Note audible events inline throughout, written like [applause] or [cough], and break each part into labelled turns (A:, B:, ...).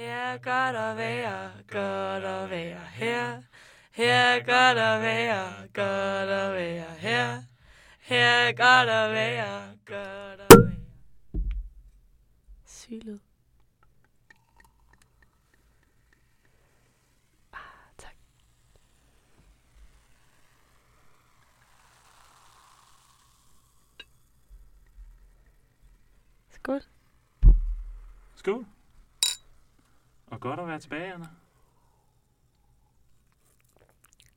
A: Her godt at være, godt at være her. Her godt at være, godt at være her. Her godt at være, godt at være. Syglyd. Ah, tak. Skål.
B: Skål. Og godt at være tilbage, Anna.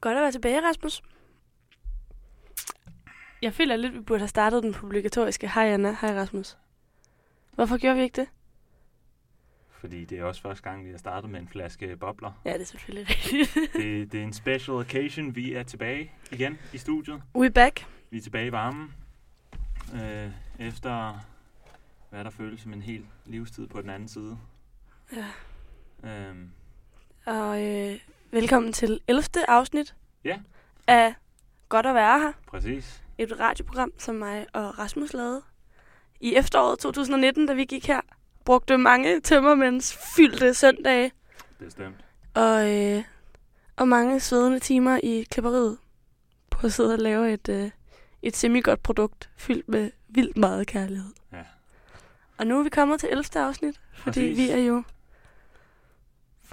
A: Godt at være tilbage, Rasmus. Jeg føler lidt, at vi burde have startet den publikatoriske Hej Anna, hej Rasmus. Hvorfor gjorde vi ikke det?
B: Fordi det er også første gang, vi har startet med en flaske bobler.
A: Ja, det er selvfølgelig rigtigt. [laughs]
B: Det, det er en special occasion. Vi er tilbage igen i studiet.
A: We back.
B: Vi er tilbage i varmen. Øh, efter hvad der føles som en hel livstid på den anden side.
A: Ja.
B: Øhm,
A: Og øh, velkommen til 11. afsnit
B: Ja.
A: af Godt at være her.
B: præcis.
A: Et radioprogram, som mig og Rasmus lavede i efteråret 2019, da vi gik her. Brugte mange tømmermænds fyldte søndage
B: Bestemt.
A: og, øh, og mange svedende timer i klipperiet på at sidde og lave et, øh, et semi-godt produkt fyldt med vildt meget kærlighed.
B: Ja.
A: Og nu er vi kommet til 11. afsnit, fordi
B: Præcis.
A: vi er jo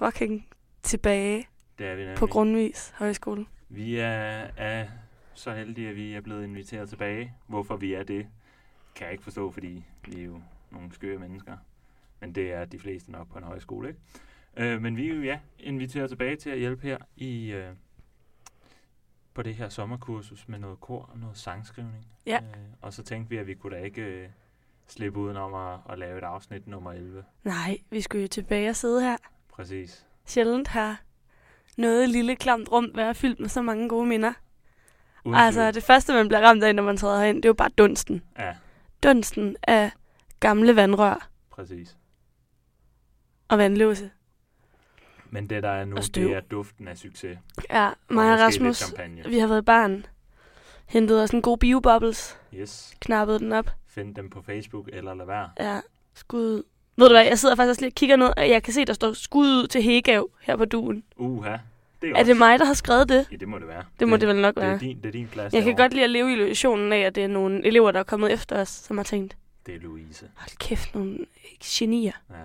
A: fucking tilbage
B: Det er vi nemlig.
A: på Grundvis Højskole.
B: Vi er, er så heldige, at vi er blevet inviteret tilbage. Hvorfor vi er det, kan jeg ikke forstå, fordi vi er jo nogle skøre mennesker. Men det er de fleste nok på en højskole, ikke? Øh, men vi er jo, ja, inviteret tilbage til at hjælpe her i, øh, på det her sommerkursus med noget kor og noget sangskrivning.
A: Ja.
B: Øh, og så tænkte vi, at vi kunne da ikke øh, slippe udenom at, at lave et afsnit nummer 11.
A: Nej, vi skulle jo tilbage og sidde her.
B: Præcis.
A: Sjældent har noget lille klamt rum været fyldt med så mange gode minder.
B: Uden
A: Altså, det første, man bliver ramt af, når man træder herind, det er jo bare dunsten.
B: Ja,
A: Dunsten af gamle vandrør
B: præcis.
A: og vandlåse.
B: Men det, der er nu, det er duften af succes.
A: Ja, mig og Rasmus, vi har været barn. Hentet os en god biobubbles,
B: Yes.
A: knappet den op.
B: Find dem på Facebook eller lad være.
A: Ja, skud. Ved du hvad, jeg sidder faktisk også lige og kigger ned, og jeg kan se, der står skud ud til Hegav her på duen.
B: Uha. Det er,
A: Er det mig, der har skrevet det?
B: Ja, det må det være.
A: Det må det vel nok
B: det,
A: være.
B: er din, det er din plads
A: Jeg kan
B: derovre.
A: godt lide at leve i illusionen af, at det er nogle elever, der er kommet efter os, som har tænkt,
B: Det er Louise.
A: hold kæft, nogle genier.
B: Ja.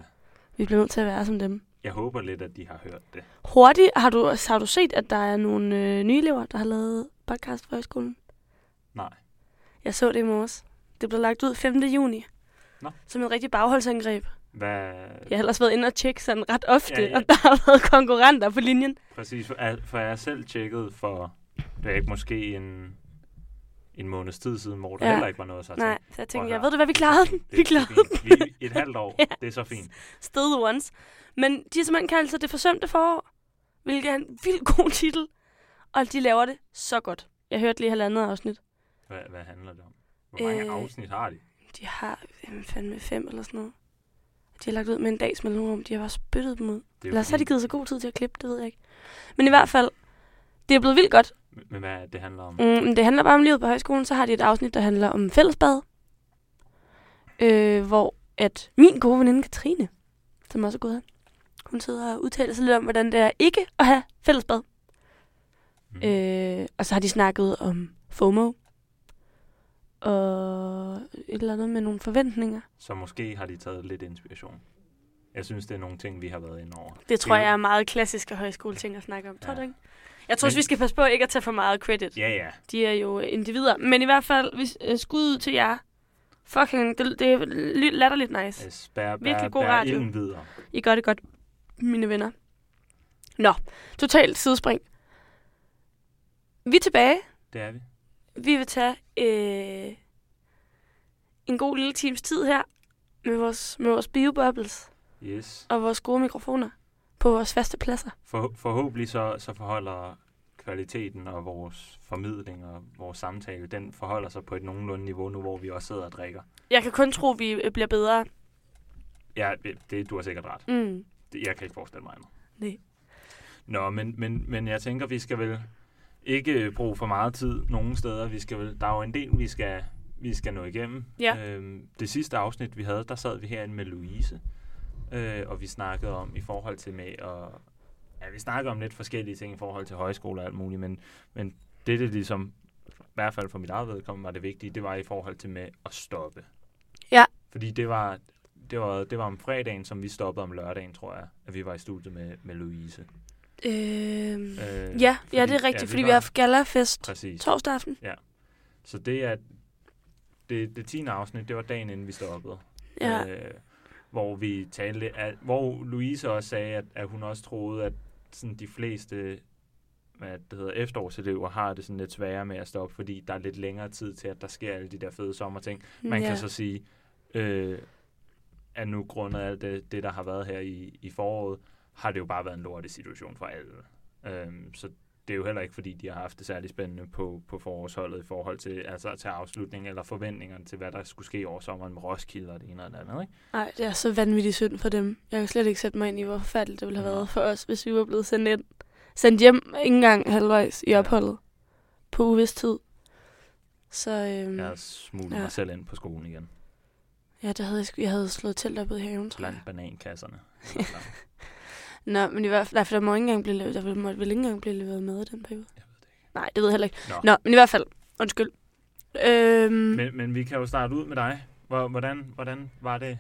A: Vi bliver nødt til at være som dem.
B: Jeg håber lidt, at de har hørt det.
A: Hurtigt, har du, har du set, at der er nogle øh, nye elever, der har lavet podcast for højskolen?
B: Nej.
A: Jeg så det i morges. Det blev lagt ud 5. juni.
B: Nå.
A: Som et rigtig bagholdsangreb.
B: Hvad...
A: Jeg har ellers været inde og tjekke sådan ret ofte,
B: Ja,
A: ja, og der har været konkurrenter på linjen.
B: Præcis, for, jeg- for jeg har selv tjekket for, det er ikke måske en, en måneds tid siden, hvor der
A: Ja.
B: heller ikke var noget, så jeg
A: Nej,
B: tænkte,
A: så jeg tænkte, jeg ved du hvad, vi klarede den. Vi klarede.
B: Vi, et halvt år, [laughs]
A: Ja.
B: det er så fint.
A: Still the ones. Men de har simpelthen kaldt sig det forsømte forår, hvilket er en vildt god titel. Og de laver det så godt. Jeg hørte lige halvandet afsnit.
B: Hvad, hvad handler det om? Hvor mange
A: Øh,
B: afsnit har de?
A: De har jamen, fandme fem eller sådan noget. De har lagt ud med en dags mellemrum. De har bare spyttet dem ud.
B: Er jo
A: Ellers har de givet så god tid til at klippe, det ved jeg ikke. Men i hvert fald, det er blevet vildt godt.
B: Men hvad det, handler om?
A: Mm, det handler bare om livet på højskolen. Så har de et afsnit, der handler om fællesbad. Øh, hvor at min gode veninde Katrine, som også er gået her, hun sidder og udtaler sig lidt om, hvordan det er ikke at have fællesbad.
B: Mm.
A: Øh, og så har de snakket om FOMO. Og et eller andet med nogle forventninger.
B: Så måske har de taget lidt inspiration. Jeg synes, det er nogle ting, vi har været inde over.
A: Det tror jeg er meget klassisk af højskoleting at snakke om. Tror
B: Ja.
A: du ikke? Jeg tror også, vi skal passe på ikke at tage for meget credit.
B: Ja, ja.
A: De er jo individer. Men i hvert fald, hvis, uh, skud ud til jer. Fucking, det, det er latterligt nice.
B: Yes, bær, bær,
A: Virkelig god
B: bær
A: radio.
B: videre.
A: I gør det godt, mine venner. Nå, totalt sidespring. Vi er tilbage.
B: Det er vi.
A: Vi vil tage øh, en god lille times tid her med vores, med vores biobubbles
B: Yes.
A: og vores gode mikrofoner på vores faste pladser.
B: For, forhåbentlig så, så forholder kvaliteten og vores formidling og vores samtale, den forholder sig på et nogenlunde niveau nu, hvor vi også sidder og drikker.
A: Jeg kan kun tro, at vi øh, bliver bedre.
B: Ja, det, det, du har sikkert ret.
A: Mm.
B: Det, jeg kan ikke forestille mig andet.
A: Nej.
B: Nå, men, men, men jeg tænker, vi skal vel ikke bruge for meget tid nogen steder. Vi skal der er jo en del, vi skal, vi skal nå igennem.
A: Ja.
B: Øhm, det sidste afsnit, vi havde, der sad vi herinde med Louise. øh, og vi snakkede om i forhold til med at... Ja, vi snakkede om lidt forskellige ting i forhold til højskole og alt muligt, men, men det, det ligesom, i hvert fald for mit eget vedkommende, var det vigtige, det var i forhold til med at stoppe.
A: Ja.
B: Fordi det var, det var, det var om fredagen, som vi stoppede om lørdagen, tror jeg, at vi var i studiet med, med Louise.
A: Øh,
B: Øh,
A: ja,
B: fordi-
A: ja, det er rigtigt,
B: vi
A: fordi vi har haft galafest
B: Præcis.
A: torsdag aften.
B: Så det er det, det 10. afsnit, det var dagen inden vi stoppede.
A: Ja,
B: Øh, hvor vi talte, at, hvor Louise også sagde, at, at hun også troede, at sådan de fleste hvad det hedder, efterårselever har det sådan lidt sværere med at stoppe, fordi der er lidt længere tid til, at der sker alle de der fede sommerting. Man
A: ja.
B: kan så sige, øh, at nu grundet af alt det, det, der har været her i, i foråret, har det jo bare været en lortig situation for alle. Øhm, så det er jo heller ikke, fordi de har haft det særlig spændende på, på forårsholdet i forhold til, altså, til afslutning eller forventningerne til, hvad der skulle ske over sommeren med Roskilde og det ene og det andet. Ikke?
A: Nej, det er så vanvittigt synd for dem. Jeg kan slet ikke sætte mig ind i, hvor forfærdeligt det ville have
B: Nå.
A: været for os, hvis vi var blevet sendt, ind, sendt hjem ikke engang halvvejs i
B: Ja.
A: opholdet på uvis tid. Så øhm,
B: Jeg
A: ja.
B: smuglet
A: Ja.
B: ja. mig selv ind på skolen igen,
A: ja, der havde jeg, jeg havde slået telt op i haven, tror jeg.
B: blandt banankasserne. [laughs]
A: Nå, men i hvert fald, nej, for der må ikke engang blive leveret, der måtte vel ikke engang blive leveret med i den periode.
B: Jeg ved det ikke.
A: Nej, det ved jeg heller ikke.
B: Nå.
A: Nå, men i hvert fald, undskyld. Øhm, men,
B: Men, vi kan jo starte ud med dig. Hvor, hvordan, hvordan, var det,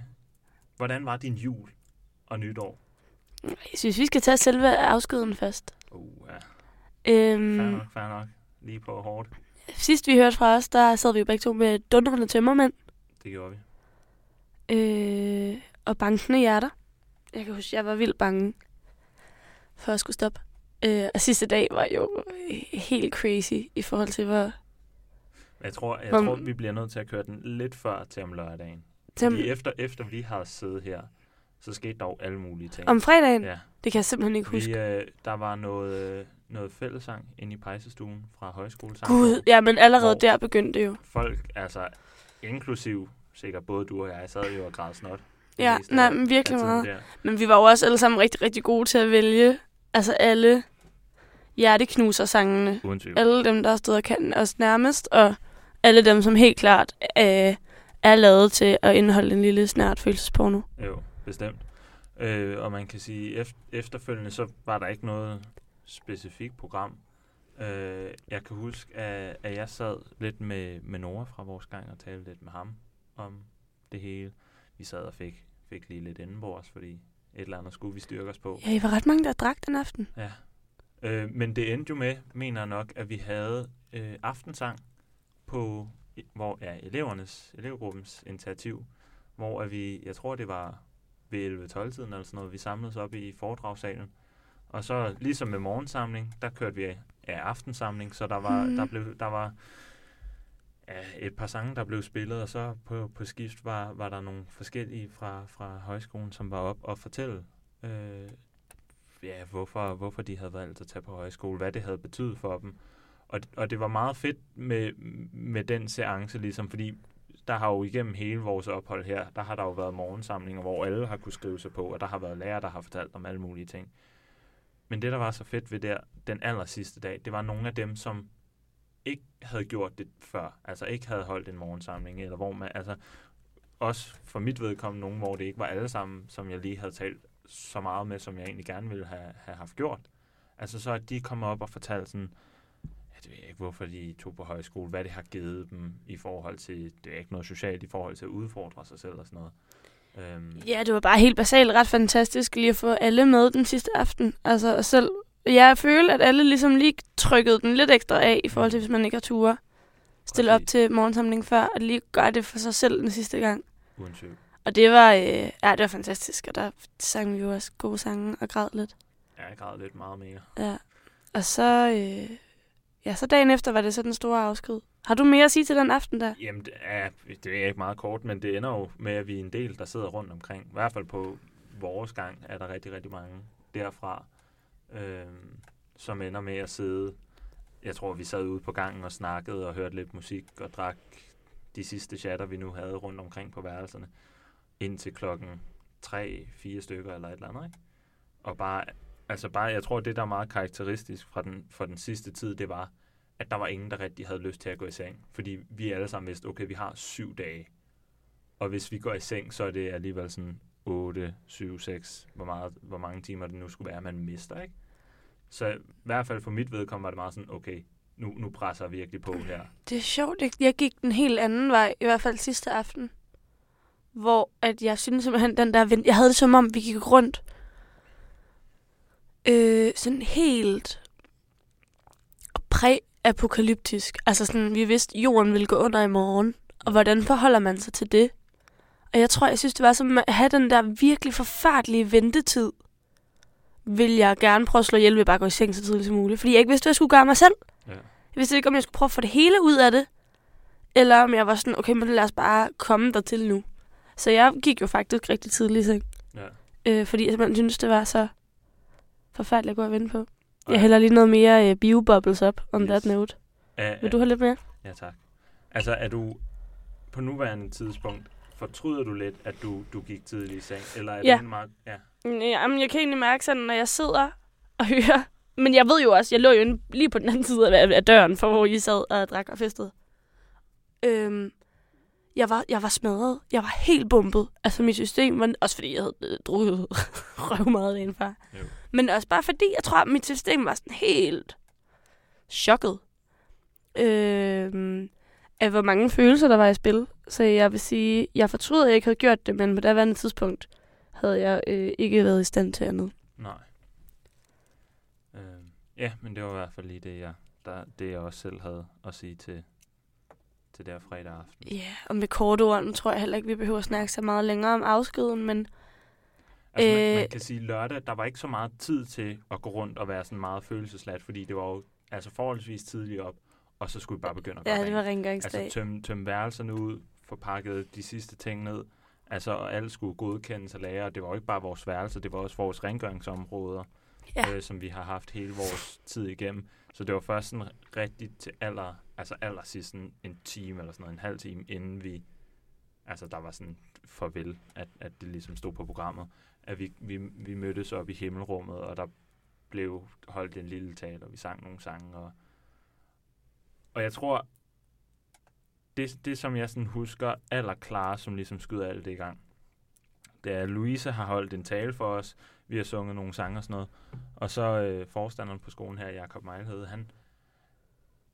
B: hvordan var din jul og nytår?
A: jeg synes, vi skal tage selve afskeden først.
B: Uh, ja.
A: Øhm,
B: Fair nok, fair nok. Lige på hårdt.
A: sidst vi hørte fra os, der sad vi jo begge to med dundrende tømmermænd.
B: Det gjorde vi.
A: Øh, og bankende hjerter. Jeg kan huske, jeg var vildt bange for at skulle stoppe. Øh, og sidste dag var jo helt crazy i forhold til, hvor...
B: Jeg tror, jeg
A: Hvor-
B: tror, vi bliver nødt til at køre den lidt før til om lørdagen.
A: Til,
B: Fordi efter, efter vi har siddet her, så skete der jo alle mulige ting.
A: om fredagen,
B: ja.
A: det kan jeg simpelthen ikke huske.
B: Vi, øh, der var noget, øh, noget fællesang inde i pejsestuen fra højskolesang.
A: Gud, ja, men allerede der begyndte det jo.
B: Folk, altså inklusiv sikkert både du og jeg, sad jo og græd snot.
A: Ja, nej, men virkelig meget.
B: Der.
A: Men vi var jo også alle sammen rigtig, rigtig gode til at vælge. Altså alle hjerteknuser-sangene. Alle dem, der stod og kan os nærmest. Og alle dem, som helt klart øh, er lavet til at indeholde en lille snært følelsesporno.
B: Jo, bestemt. Øh, og man kan sige, ef- efterfølgende, så var der ikke noget specifikt program. Øh, jeg kan huske, at, at jeg sad lidt med, med Nora fra vores gang og talte lidt med ham om det hele. Vi sad og fik, fik lige lidt indenbords, fordi et eller andet skulle vi styrke os på.
A: Ja, I var ret mange, der drak den aften.
B: Ja. Øh, men det endte jo med, mener jeg nok, at vi havde øh, aftensang på, hvor ja, elevernes, elevgruppens initiativ, hvor at vi, jeg tror det var ved 11-12-tiden eller sådan noget, vi samledes op i foredragssalen. Og så ligesom med morgensamling, der kørte vi ja, aftensamling, så der var, mm. der blev, der var ja, et par sange, der blev spillet, og så på, på skift var, var der nogle forskellige fra, fra højskolen, som var op og fortælle, øh, ja, hvorfor, hvorfor de havde valgt at tage på højskole, hvad det havde betydet for dem. Og, og det var meget fedt med, med den seance, ligesom, fordi der har jo igennem hele vores ophold her, der har der jo været morgensamlinger, hvor alle har kunne skrive sig på, og der har været lærere, der har fortalt om alle mulige ting. Men det, der var så fedt ved der, den aller sidste dag, det var nogle af dem, som ikke havde gjort det før, altså ikke havde holdt en morgensamling, eller hvor man, altså også for mit vedkommende nogen, hvor det ikke var alle sammen, som jeg lige havde talt så meget med, som jeg egentlig gerne ville have, have haft gjort. Altså så at de kommer op og fortalte sådan, ja, det ved jeg ikke, hvorfor de tog på højskole, hvad det har givet dem i forhold til, det er ikke noget socialt, i forhold til at udfordre sig selv og sådan noget. Øhm,
A: Ja, det var bare helt basalt ret fantastisk lige at få alle med den sidste aften. Altså og selv, jeg føler, at alle ligesom lige trykkede den lidt ekstra af, i forhold til, hvis man ikke har ture. Stille op
B: Præcis.
A: til morgensamling før, og lige gøre det for sig selv den sidste gang.
B: Uden tvivl.
A: Og det var, øh, ja, det var fantastisk, og der sang vi jo også gode sange og græd lidt.
B: Ja, jeg græd lidt meget mere.
A: Ja. Og så, øh, ja, så dagen efter var det så den store afsked. Har du mere at sige til den aften der?
B: Jamen, det er, det er ikke meget kort, men det ender jo med, at vi er en del, der sidder rundt omkring. I hvert fald på vores gang er der rigtig, rigtig mange derfra, øh, som ender med at sidde. Jeg tror, vi sad ude på gangen og snakkede og hørte lidt musik og drak de sidste chatter, vi nu havde rundt omkring på værelserne, indtil klokken 3-4 stykker eller et eller andet, ikke? Og bare, altså bare, jeg tror, det der er meget karakteristisk fra den, for den sidste tid, det var, at der var ingen, der rigtig havde lyst til at gå i seng. Fordi vi alle sammen vidste, okay, vi har syv dage. Og hvis vi går i seng, så er det alligevel sådan 8, 7, 6, hvor, meget, hvor mange timer det nu skulle være, man mister, ikke? Så i hvert fald for mit vedkommende var det meget sådan, okay, nu, nu presser jeg virkelig på her.
A: Det er sjovt. Jeg- Jeg gik den helt anden vej, i hvert fald sidste aften. Hvor at jeg synes simpelthen, den der vind... Jeg havde det som om, vi gik rundt. Øh, sådan helt præ-apokalyptisk. Altså sådan, vi vidste, jorden ville gå under i morgen. Og hvordan forholder man sig til det? Og jeg tror, jeg synes, det var som at have den der virkelig forfærdelige ventetid. Vil jeg gerne prøve at slå ihjel ved bare at gå i seng så tidligt som muligt. Fordi jeg ikke vidste, hvad jeg skulle gøre mig selv.
B: Ja.
A: Jeg vidste ikke, om jeg skulle prøve at få det hele ud af det. Eller om jeg var sådan, okay, men lad os bare komme dertil nu. Så jeg gik jo faktisk rigtig tidligt i seng.
B: Ja.
A: Øh, fordi jeg simpelthen synes, det var så forfærdeligt at gå og vente på.
B: Ja.
A: Jeg hælder lige noget mere øh, biobubbles op on
B: Yes.
A: that note.
B: Er,
A: Vil du have lidt mere?
B: Ja, tak. Altså, er du på nuværende tidspunkt, fortryder du lidt, at du, du gik tidligt i seng? Eller er
A: Ja.
B: det meget... Ja.
A: Mm, Jamen, jeg kan egentlig mærke sådan, når jeg sidder og [laughs] hører... Men jeg ved jo også, jeg lå jo inde lige på den anden side af, af døren, for hvor I sad og drak og festede. Øhm, jeg, var, jeg var smadret. Jeg var helt bumpet. Altså, mit system var... Også fordi jeg havde øh, drukket røv meget dagen før.
B: Jo.
A: Men også bare fordi, jeg tror, at mit system var sådan helt chokket. Øhm, af hvor mange følelser, der var i spil. Så jeg vil sige, jeg fortryder, at jeg ikke havde gjort det, men på daværende tidspunkt havde jeg øh, ikke været i stand til andet.
B: Nej. Øh, ja, men det var i hvert fald lige det, jeg, der, det, jeg også selv havde at sige til, til der fredag aften.
A: Ja, og med korte ord, nu tror jeg heller ikke, vi behøver at snakke så meget længere om afskeden, men
B: Altså, man, man
A: Øh.
B: kan sige lørdag, der var ikke så meget tid til at gå rundt og være sådan meget følelsesladt, fordi det var jo altså forholdsvis tidligt op, og så skulle vi bare begynde at gå
A: ja, det var rengøringsdag.
B: Altså tømme, tømme værelserne ud, få pakket de sidste ting ned. Altså, og alle skulle godkendes og lære. Det var jo ikke bare vores værelser, det var også vores rengøringsområder,
A: Ja.
B: øh, som vi har haft hele vores tid igennem. Så det var først sådan rigtigt til aller, altså aller sidst sådan en time eller sådan noget, en halv time, inden vi, altså der var sådan farvel, at, at det ligesom stod på programmet, at vi, vi, vi mødtes op i himmelrummet, og der blev holdt en lille tale, og vi sang nogle sange, og, og jeg tror, det, det som jeg sådan husker allerklarest, som ligesom skyder alt det i gang, det er, at Louise har holdt en tale for os, vi har sunget nogle sange og sådan noget, og så øh, forstanderen på skolen her, Jakob Mejlhed, han,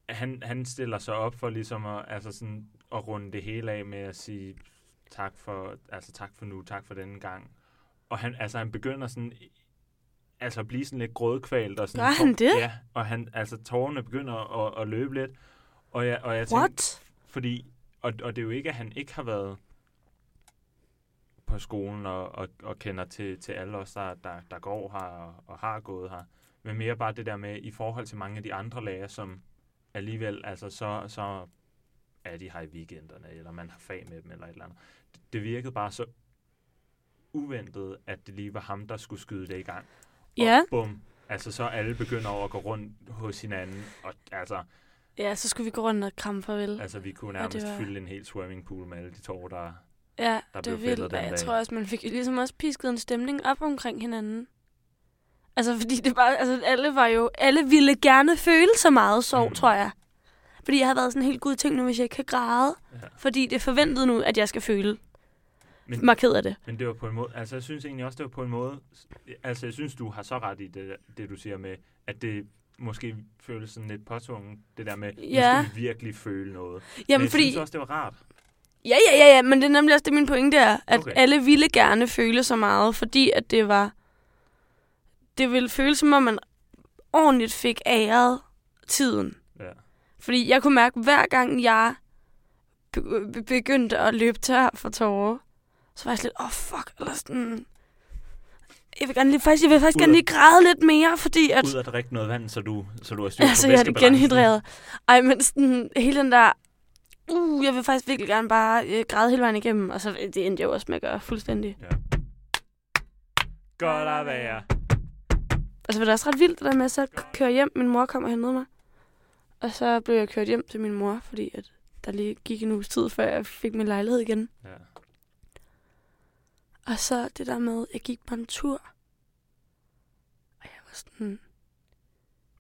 B: han, han stiller sig op for ligesom at, altså sådan, at runde det hele af med at sige tak for, altså tak for nu, tak for denne gang. Og han, altså, han begynder sådan, altså at blive sådan lidt grådkvalt. Og sådan,
A: Gør han det?
B: Ja, og han, altså tårerne begynder at, at løbe lidt. Og jeg, og jeg tænkte,
A: What?
B: fordi, og, og det er jo ikke, at han ikke har været på skolen og, og, og kender til, til alle os, der, der, der går her og, og har gået her. Men mere bare det der med, i forhold til mange af de andre lærere, som alligevel, altså så, så er de her i weekenderne, eller man har fag med dem, eller et eller andet. Det, det virkede bare så uventet, at det lige var ham, der skulle skyde det i gang. Og
A: Ja.
B: bum, altså så alle begynder over at gå rundt hos hinanden, og altså,
A: Ja, så skulle vi gå rundt og kramme farvel.
B: altså vi kunne nærmest
A: var-
B: fylde en hel swimmingpool med alle de tårer, der...
A: Ja,
B: der
A: det
B: blev
A: vildt.
B: den
A: Og jeg
B: dag.
A: tror også, man fik ligesom også pisket en stemning op omkring hinanden. Altså, fordi det var, altså, alle var jo, alle ville gerne føle så meget sorg,
B: Mm.
A: tror jeg. Fordi jeg har været sådan helt god ting nu, hvis jeg ikke kan græde.
B: Ja.
A: Fordi det forventet nu, at jeg skal føle
B: Men,
A: mig ked af det.
B: men det var på en måde, altså jeg synes egentlig også, det var på en måde, altså jeg synes, du har så ret i det, det du siger med, at det måske føles sådan lidt påtvunget, det der med,
A: Ja.
B: nu skal vi virkelig føle noget.
A: Jamen,
B: men jeg
A: fordi...
B: synes også, det var rart.
A: Ja, ja, ja, ja, men det er nemlig også det, min pointe er, at
B: Okay.
A: alle ville gerne føle så meget, fordi at det var... Det ville føles som om, man ordentligt fik æret tiden.
B: Ja.
A: Fordi jeg kunne mærke, hver gang jeg be- be- begyndte at løbe tør for tårer, så var jeg sådan lidt, åh oh, fuck, eller sådan... Jeg vil, gerne lige, faktisk, jeg vil faktisk
B: Ud
A: gerne lige græde lidt mere, fordi at...
B: Ud at drikke noget vand, så du, så du har styr
A: Ja,
B: på
A: så jeg er genhydreret. Ej, men sådan, hele den der... Uh, jeg vil faktisk virkelig gerne bare øh, græde hele vejen igennem. Og så det endte jeg også med at gøre fuldstændig.
B: Ja. Godt at være.
A: Og så var det også ret vildt, det der med at så k- køre hjem. Min mor kom og hentede mig. Og så blev jeg kørt hjem til min mor, fordi at der lige gik en uges tid, før jeg fik min lejlighed igen.
B: Ja.
A: Og så det der med, jeg gik på en tur. Og jeg var sådan...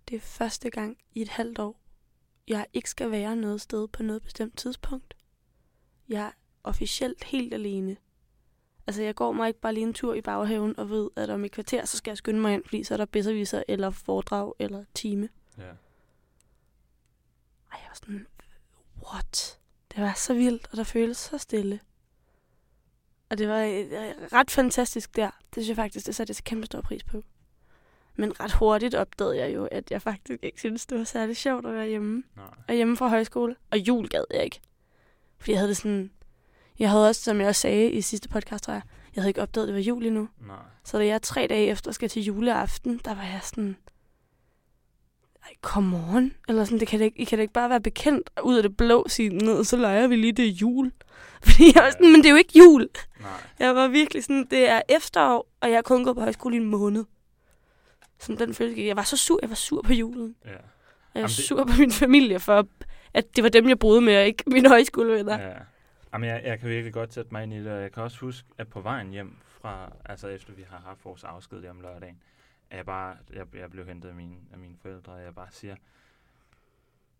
A: Det er første gang i et halvt år, jeg ikke skal være noget sted på noget bestemt tidspunkt. Jeg er officielt helt alene. Altså, jeg går mig ikke bare lige en tur i baghaven og ved, at om et kvarter, så skal jeg skynde mig ind, fordi så er der bedserviser eller foredrag eller time.
B: Ja.
A: Ej, jeg var sådan, what? Det var så vildt, og der føltes så stille. Og det var øh, ret fantastisk der. Det synes jeg faktisk, det satte jeg så kæmpe stor pris på. Men ret hurtigt opdagede jeg jo, at jeg faktisk ikke synes, det var særlig sjovt at være hjemme.
B: Nej.
A: Og hjemme fra højskole. Og jul gad jeg ikke. Fordi jeg havde det sådan... Jeg havde også, som jeg også sagde i sidste podcast, tror jeg, jeg havde ikke opdaget, at det var jul endnu.
B: Nej.
A: Så da jeg tre dage efter skal til juleaften, der var jeg sådan... Ej, come on. Eller sådan, det kan det ikke, I kan det ikke bare være bekendt ud af det blå sige, ned, så leger vi lige det er jul. [laughs] Fordi jeg var sådan, men det er jo ikke jul.
B: Nej.
A: Jeg var virkelig sådan, det er efterår, og jeg har kun gået på højskole i en måned. Sådan den følelse. Jeg var så sur, jeg var sur på julen.
B: Ja.
A: Og jeg var
B: Jamen, det-
A: sur på min familie for, at det var dem, jeg boede med, og ikke mine højskolevenner.
B: Ja. Jamen, jeg, jeg kan virkelig godt sætte mig ind i det, og jeg kan også huske, at på vejen hjem fra, altså efter vi har haft vores afsked om lørdagen, at jeg bare, jeg, jeg blev hentet af mine, af mine forældre, og jeg bare siger,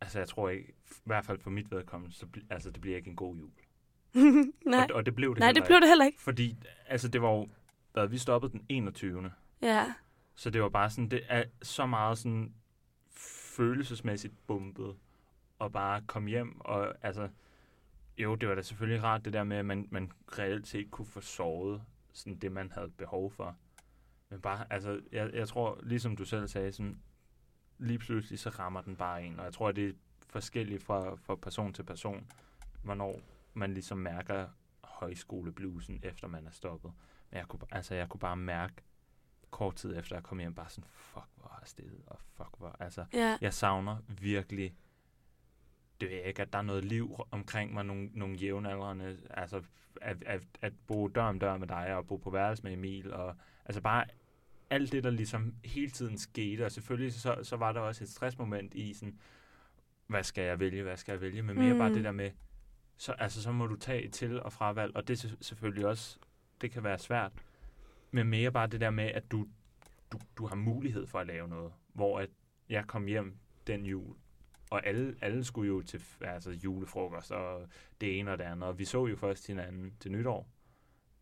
B: altså jeg tror ikke, i hvert fald for mit vedkommende, så bl- altså det bliver ikke en god jul. [laughs]
A: Nej,
B: Og, og det blev det
A: nej det blev
B: ikke.
A: det heller ikke.
B: Fordi, altså det var jo, hvad, vi stoppede den 21.
A: Ja.
B: Så det var bare sådan, det er så meget sådan følelsesmæssigt bumpet, og bare komme hjem, og altså, jo, det var da selvfølgelig rart det der med, at man, man reelt set kunne få sovet sådan det, man havde behov for. Men bare, altså, jeg, jeg tror, ligesom du selv sagde, sådan, lige pludselig så rammer den bare en, og jeg tror, at det er forskelligt fra, fra person til person, hvornår man ligesom mærker højskoleblusen, efter man er stoppet. Men jeg kunne, altså, jeg kunne bare mærke, kort tid efter jeg kom hjem, bare sådan, fuck, hvor er stille, og fuck, hvor, altså,
A: Ja.
B: jeg savner virkelig, det ved jeg ikke, at der er noget liv omkring mig, nogle, nogle jævnaldrende, altså, at, at, at bo dør om dør med dig, og bo på værelse med Emil, og altså bare alt det, der ligesom hele tiden skete, og selvfølgelig så, så var der også et stressmoment i sådan, hvad skal jeg vælge, hvad skal jeg vælge, men mere mm. bare det der med, så, altså, så må du tage et til- og fravalg, og det er se- selvfølgelig også, det kan være svært, men mere bare det der med, at du, du, du har mulighed for at lave noget, hvor at jeg kom hjem den jul, og alle, alle skulle jo til altså julefrokost og det ene og det andet, og vi så jo først hinanden til nytår,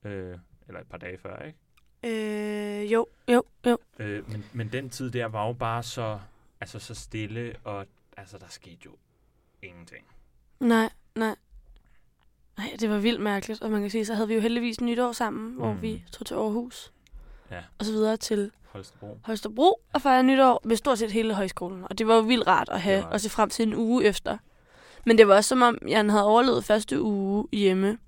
B: øh, eller et par dage før, ikke?
A: Øh, jo, jo, jo.
B: Øh, men, men den tid der var jo bare så, altså så stille, og altså der skete jo ingenting.
A: Nej, nej. Nej, det var vildt mærkeligt, og man kan sige, så havde vi jo heldigvis nytår sammen, mm. hvor
B: Mm.
A: vi tog til Aarhus.
B: Ja.
A: Og så videre til
B: Holstebro.
A: Holstebro og fejre nytår med stort set hele højskolen. Og det var jo vildt rart at have, og se frem til en uge efter. Men det var også som om, jeg havde overlevet første uge hjemme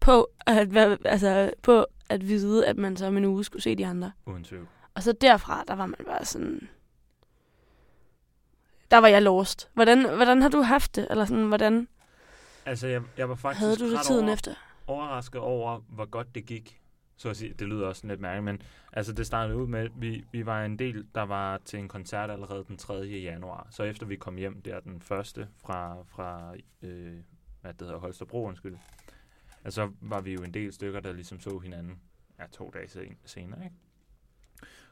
A: på at, være, altså, på at vide, at man så om en uge skulle se de andre.
B: Uden tvivl.
A: Og så derfra, der var man bare sådan... Der var jeg lost. Hvordan, hvordan har du haft det? Eller sådan, hvordan
B: Altså, jeg, jeg var faktisk
A: havde du det tiden
B: over,
A: efter?
B: overrasket over, hvor godt det gik. Så at sige, det lyder også lidt mærkeligt, men altså, det startede ud med, at vi, vi var en del, der var til en koncert allerede den 3. januar. Så efter vi kom hjem, der den første fra, fra øh, hvad det hedder, Holstebro, undskyld, altså, så var vi jo en del stykker, der ligesom så hinanden ja, to dage sen- senere, ikke?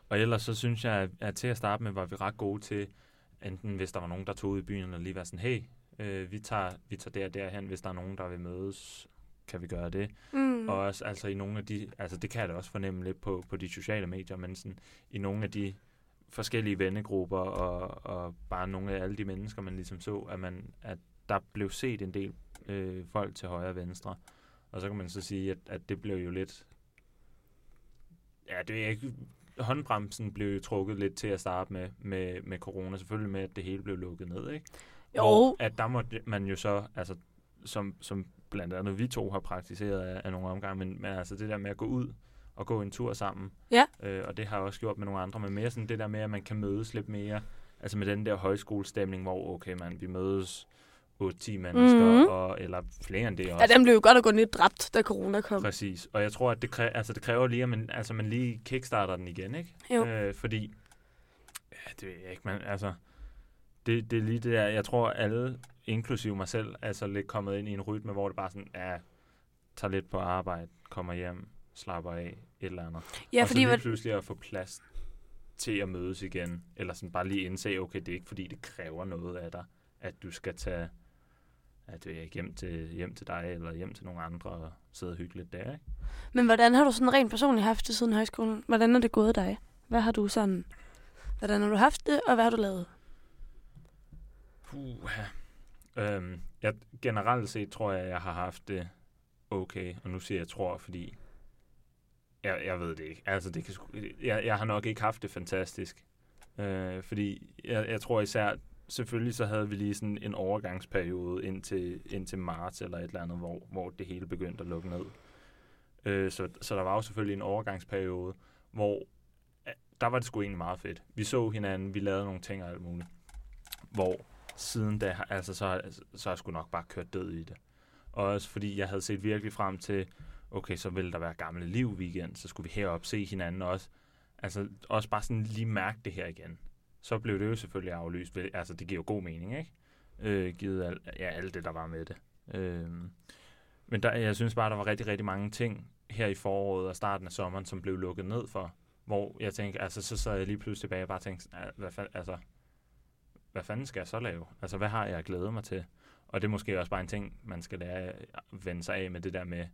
B: Og ellers så synes jeg, at- til at starte med, var vi ret gode til, enten hvis der var nogen, der tog ud i byen, og lige være sådan, hey, øh, vi, tager, vi tager der og derhen, hvis der er nogen, der vil mødes, kan vi gøre det.
A: Mm.
B: Mm. Og også altså i nogle af de, altså det kan jeg da også fornemme lidt på, på de sociale medier, men sådan, i nogle af de forskellige vennegrupper og, og bare nogle af alle de mennesker, man ligesom så, at, man, at der blev set en del øh, folk til højre og venstre. Og så kan man så sige, at, at det blev jo lidt, ja det er ikke, håndbremsen blev jo trukket lidt til at starte med, med, med corona, selvfølgelig med, at det hele blev lukket ned, ikke?
A: Jo.
B: Hvor at der måtte man jo så, altså som, som blandt andet vi to har praktiseret af, af nogle omgange, men, men altså det der med at gå ud og gå en tur sammen,
A: Ja.
B: øh, og det har jeg også gjort med nogle andre, men mere sådan det der med, at man kan mødes lidt mere, altså med den der højskolestemning, hvor okay man, vi mødes 8-10 mennesker,
A: Mhm.
B: mm-hmm. og, eller flere end det også.
A: Ja, den blev jo godt og grundigt dræbt, da corona kom.
B: Præcis, og jeg tror, at det, kræver, altså, det kræver lige, at man, altså, man lige kickstarter den igen, ikke?
A: Jo.
B: Øh, fordi, ja, det ved jeg ikke, man, altså, det, det er lige det der, jeg tror alle, inklusive mig selv, er så lidt kommet ind i en rytme, hvor det bare sådan, ja, tager lidt på arbejde, kommer hjem, slapper af, et eller andet.
A: Ja,
B: og
A: fordi
B: så lige pludselig at få plads til at mødes igen, eller sådan bare lige indse, okay, det er ikke fordi, det kræver noget af dig, at du skal tage, at jeg ikke hjem til, hjem til dig eller hjem til nogle andre og sidde og hygge lidt der. Ikke?
A: Men hvordan har du sådan rent personligt haft det siden højskolen? Hvordan er det gået dig? Hvad har du sådan... Hvordan har du haft det, og hvad har du lavet?
B: Puh, øhm, jeg, generelt set tror jeg, jeg har haft det okay. Og nu siger jeg tror, fordi jeg, jeg ved det ikke. Altså, det kan, jeg, jeg har nok ikke haft det fantastisk. Øh, fordi jeg, jeg tror især, selvfølgelig så havde vi lige sådan en overgangsperiode indtil, indtil marts eller et eller andet, hvor, hvor det hele begyndte at lukke ned. Øh, så, så der var jo selvfølgelig en overgangsperiode, hvor der var det sgu egentlig meget fedt. Vi så hinanden, vi lavede nogle ting og alt muligt. Hvor siden da, altså så, så har jeg sgu nok bare kørt død i det. Og også fordi jeg havde set virkelig frem til, okay, så ville der være gamle liv weekend, så skulle vi herop se hinanden også. Altså også bare sådan lige mærke det her igen. Så blev det jo selvfølgelig aflyst. Altså det giver jo god mening, ikke? Øh, givet al, ja, alt det, der var med det. Øh, men der, jeg synes bare, der var rigtig, rigtig mange ting her i foråret og starten af sommeren, som blev lukket ned for. Hvor jeg tænkte, altså så sad jeg lige pludselig tilbage og bare tænkte, ah, hvad, fa- altså, hvad fanden skal jeg så lave? Altså hvad har jeg glædet mig til? Og det er måske også bare en ting, man skal lære at vende sig af med det der med,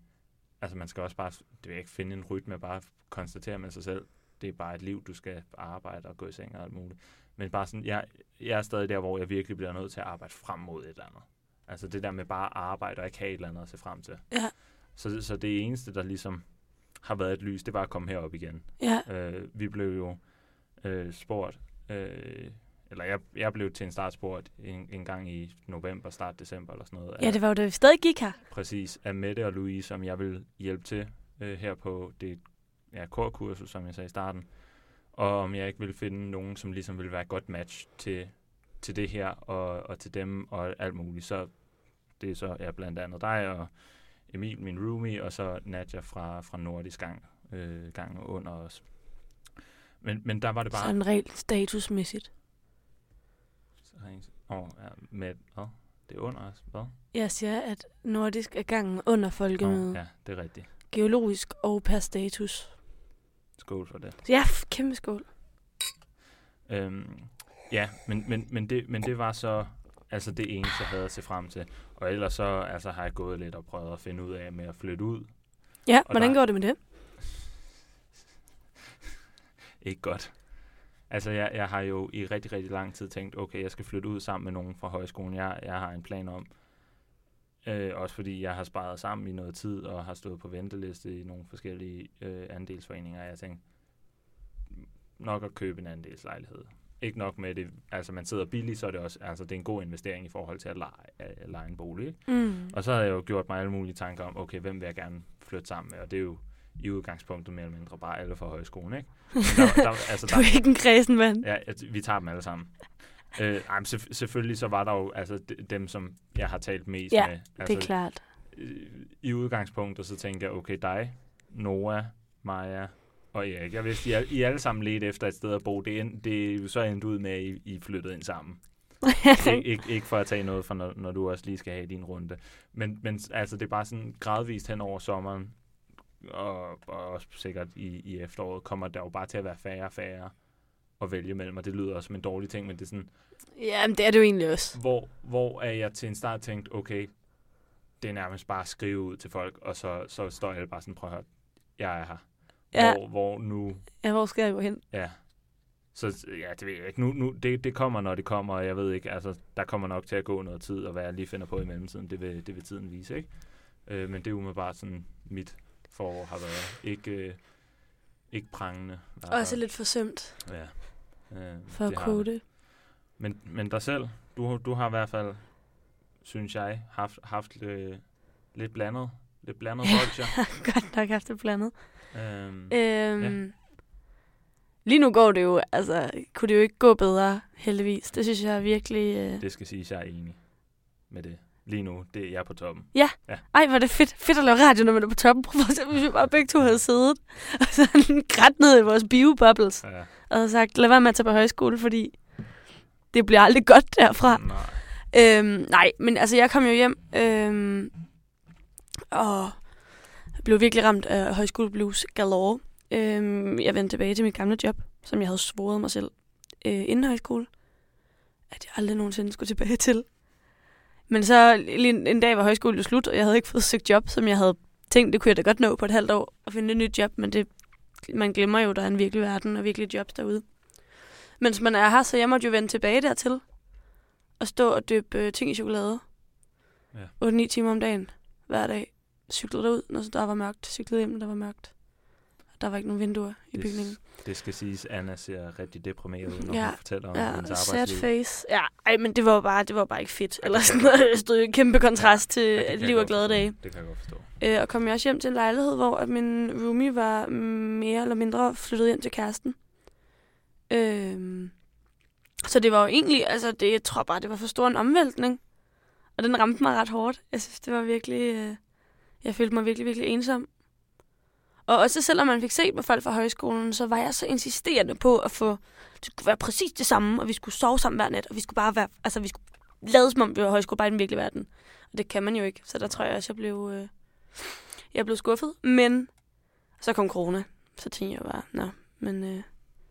B: altså man skal også bare, det vil ikke finde en rytme, bare konstatere med sig selv, det er bare et liv, du skal arbejde og gå i seng og alt muligt. Men bare sådan, jeg, jeg er stadig der, hvor jeg virkelig bliver nødt til at arbejde frem mod et eller andet. Altså det der med bare at arbejde og ikke have et eller andet at se frem til.
A: Ja.
B: Så, så det eneste, der ligesom har været et lys, det var at komme herop igen.
A: Ja,
B: Øh, vi blev jo øh, spurgt, øh, eller jeg, jeg blev til en startsport en, en gang i november, start december eller sådan noget.
A: ja
B: af-
A: det var jo da vi stadig gik her.
B: præcis af Mette og Louise, som jeg vil hjælpe til øh, her på det ja, korkursus, som jeg sagde i starten. Og om jeg ikke vil finde nogen, som ligesom vil være et godt match til, til det her og, og til dem og alt muligt. Så det er så ja, blandt andet dig og Emil, min roomie, og så Nadja fra, fra Nordisk Gang, øh, gang under os. Men, men der var det bare...
A: Sådan rent statusmæssigt.
B: Åh, oh, ja, med, hvad? Det er under os, hvad?
A: Jeg siger, at nordisk er gangen under folkemødet.
B: Nå, ja, det er rigtigt.
A: Geologisk og per status.
B: Skål for det.
A: Ja, kæmpe skål.
B: Øhm, ja, men, men, men, det, men det var så altså det eneste, jeg havde at se frem til. Og ellers så altså, har jeg gået lidt og prøvet at finde ud af med at flytte ud.
A: Ja,
B: Og
A: hvordan
B: der-
A: går det med det? [laughs]
B: Ikke godt. Altså, jeg, jeg har jo i rigtig, rigtig lang tid tænkt, okay, jeg skal flytte ud sammen med nogen fra højskolen. Jeg, jeg har en plan om. Øh, også fordi jeg har sparet sammen i noget tid og har stået på venteliste i nogle forskellige øh, andelsforeninger. Jeg tænkte, nok at købe en andelslejlighed. Ikke nok med det, altså man sidder billigt, så er det også, altså det er en god investering i forhold til at lege, at lege en bolig. Ikke?
A: Mm.
B: Og så havde jeg jo gjort mig alle mulige tanker om, okay, hvem vil jeg gerne flytte sammen med? Og det er jo i udgangspunktet mere eller mindre bare alle fra højskolen, ikke? [laughs] Men Der, der, altså,
A: Du er ikke en kredsen mand.
B: Ja, at vi tager dem alle sammen. Øh, ej, men selvf- selvfølgelig så var der jo altså de- dem, som jeg har talt mest
A: Ja,
B: med.
A: Det
B: Altså,
A: er klart.
B: øh, I udgangspunktet, så tænkte jeg, okay, dig, Noah, Maja og Erik. Jeg vidste, I, I alle sammen ledte efter et sted at bo. Det er, end- det er jo så endt ud med, at I, I flyttede ind sammen. [laughs] Ik- ikke, ikke for at tage noget for, når, når du også lige skal have din runde. Men, men altså, det er bare sådan gradvist hen over sommeren, og, og også sikkert i, i efteråret, kommer der jo bare til at være færre og færre at vælge mellem, og det lyder også som en dårlig ting, men det er sådan,
A: ja, men det er det jo egentlig også.
B: hvor, hvor er jeg til en start tænkt, okay, det er nærmest bare at skrive ud til folk, og så, så står alle bare sådan, prøv at høre, jeg er her.
A: Ja.
B: Hvor, hvor nu,
A: Ja, hvor skal jeg gå hen?
B: ja, så ja, det ved jeg ikke. Nu, nu, det, det kommer, når det kommer, og jeg ved ikke, altså, der kommer nok til at gå noget tid, og hvad jeg lige finder på i mellemtiden, det vil, det vil tiden vise, ikke? Øh, men det er umiddelbart sådan, mit forår har været. Ikke, øh, ikke prangende. hvert
A: Også
B: fald.
A: lidt forsømt
B: Ja. Øh,
A: for at kode
B: det. Men, men dig selv, du, du har i hvert fald, synes jeg, haft, haft øh, lidt blandet, lidt blandet [laughs]
A: Ja.
B: bolcher. [laughs]
A: Godt nok haft det blandet.
B: øhm,
A: Øhm, Lige nu går det jo, altså, kunne det jo ikke gå bedre, heldigvis. Det synes jeg er virkelig... Øh...
B: det skal siges, jeg er enig med det. Lige nu, det er jeg på toppen.
A: Ej, hvor er det fedt, fedt at lave radio, når man er på toppen. Prøv at se, hvis vi bare begge to havde siddet og sådan [laughs] grædt ned i vores biobubbles
B: Ja,
A: og havde sagt, lad være med at tage på højskole, fordi det bliver aldrig godt derfra.
B: nej.
A: Øhm, nej, men altså, jeg kom jo hjem øhm, og blev virkelig ramt af højskoleblues galore. Øhm, jeg vendte tilbage til mit gamle job, som jeg havde svoret mig selv øh, inden højskole, at jeg aldrig nogensinde skulle tilbage til. Men så lige en, en dag var højskolen slut, og jeg havde ikke fået søgt job, som jeg havde tænkt, det kunne jeg da godt nå på et halvt år, at finde et nyt job, men det, man glemmer jo, der er en virkelig verden og virkelig jobs derude. Mens man er her, så jeg måtte jo vende tilbage dertil og stå og døbe øh, ting i chokolade.
B: Ja.
A: 8-9 timer om dagen, hver dag. Cyklede derud, når der var mørkt. Cyklede hjem, når der var mørkt. Der var ikke nogen vinduer i
B: Det-
A: bygningen.
B: Det skal siges, Anna ser rigtig deprimeret ud, når
A: Ja,
B: hun fortæller om
A: Ja,
B: hendes
A: sad
B: arbejdsliv.
A: face. Ja, ej, men det var bare, det var bare ikke fedt. Eller sådan noget. Det stod i kæmpe kontrast til
B: Ja, jeg
A: liv og glade dage.
B: Det kan jeg godt forstå.
A: Øh, og kom jeg også hjem til en lejlighed, hvor at min roomie var mere eller mindre flyttet hjem til kæresten. Øh, så det var jo egentlig, altså det, jeg tror bare, det var for stor en omvæltning. Og den ramte mig ret hårdt. Jeg synes, det var virkelig, øh, jeg følte mig virkelig, virkelig ensom. Og også selvom man fik set med folk fra højskolen, så var jeg så insisterende på at få, det skulle være præcis det samme, og vi skulle sove sammen hver nat, og vi skulle bare være, altså vi skulle lade som om vi var højskole, bare i den virkelige verden. Og det kan man jo ikke, så der tror jeg også, jeg blev, øh, jeg blev skuffet. Men så kom corona, så tænkte jeg bare, nå, men øh,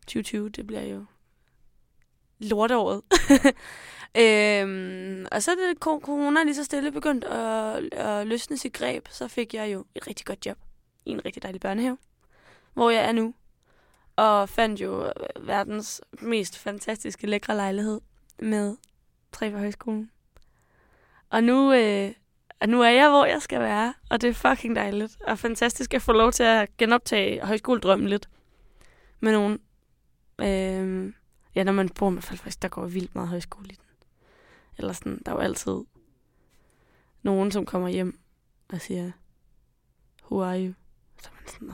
A: 2020, det bliver jo lorteåret. [laughs] øhm, og så er det corona lige så stille begyndt at, at løsne sit greb, så fik jeg jo et rigtig godt job i en rigtig dejlig børnehave, hvor jeg er nu. Og fandt jo øh, verdens mest fantastiske lækre lejlighed med tre fra højskolen. Og nu, øh, og nu er jeg, hvor jeg skal være, og det er fucking dejligt. Og fantastisk at få lov til at genoptage højskoledrømmen lidt med nogen. Øh, ja, når man bor med folk, faktisk, der går vildt meget højskole i den. Eller sådan, der er jo altid nogen, som kommer hjem og siger, who are you? Sådan, Nå.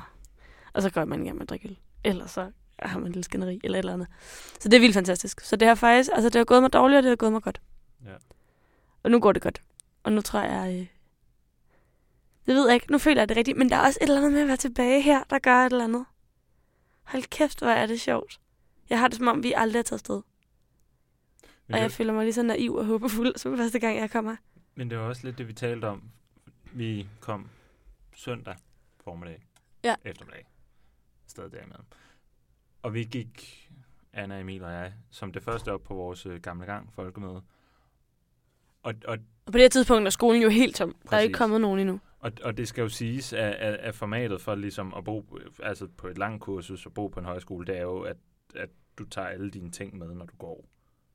A: Og så går man i gang med at drikke øl. Eller så har man en lille skænderi, eller et eller andet. Så det er vildt fantastisk. Så det har faktisk, altså det har gået mig dårligt, og det har gået mig godt.
B: Ja.
A: Og nu går det godt. Og nu tror jeg, øh, det ved jeg ikke, nu føler jeg det rigtigt, men der er også et eller andet med at være tilbage her, der gør et eller andet. Hold kæft, hvor er det sjovt. Jeg har det som om, vi aldrig er taget sted.
B: Men
A: Og jeg
B: det,
A: føler mig lige så naiv og håbefuld, som første gang, jeg kommer.
B: men det var også lidt det, vi talte om. Vi kom søndag formiddag,
A: Ja.
B: eftermiddag, stadig derimellem. Og vi gik, Anna, Emil og jeg, som det første op på vores øh, gamle gang folkemøde. Og, og
A: Og på det her tidspunkt er skolen jo helt tom. Der er
B: Præcis.
A: ikke kommet nogen endnu.
B: Og, og det skal jo siges, at, at, at formatet for ligesom at bo altså på et langt kursus og bo på en højskole, det er jo, at, at du tager alle dine ting med, når du går.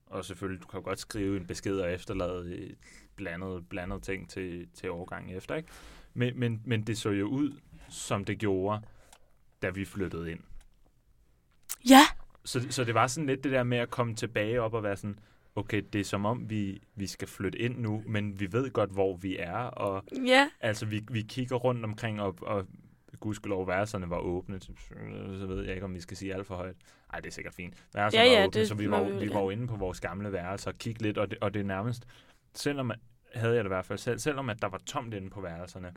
B: Og selvfølgelig, du kan jo godt skrive en besked og efterlade et blandet, blandet ting til, til årgangen efter, ikke? Men, men, men det så jo ud, som det gjorde, da vi flyttede ind.
A: Ja,
B: Så, så det var sådan lidt det der med at komme tilbage op og være sådan, okay, det er som om, vi, vi skal flytte ind nu, men vi ved godt, hvor vi er, og
A: ja.
B: Altså, vi, vi kigger rundt omkring, og, og gudskelov, værelserne var åbne. Så ved jeg ikke, om vi skal sige alt for højt. Nej, det er sikkert fint. Værelserne
A: Ja,
B: var
A: ja,
B: åbne,
A: det
B: så vi var,
A: vi
B: var inde på vores gamle værelser og kiggede lidt, og det, og det er nærmest, selvom havde jeg det i hvert fald selv, selvom at der var tomt inde på værelserne,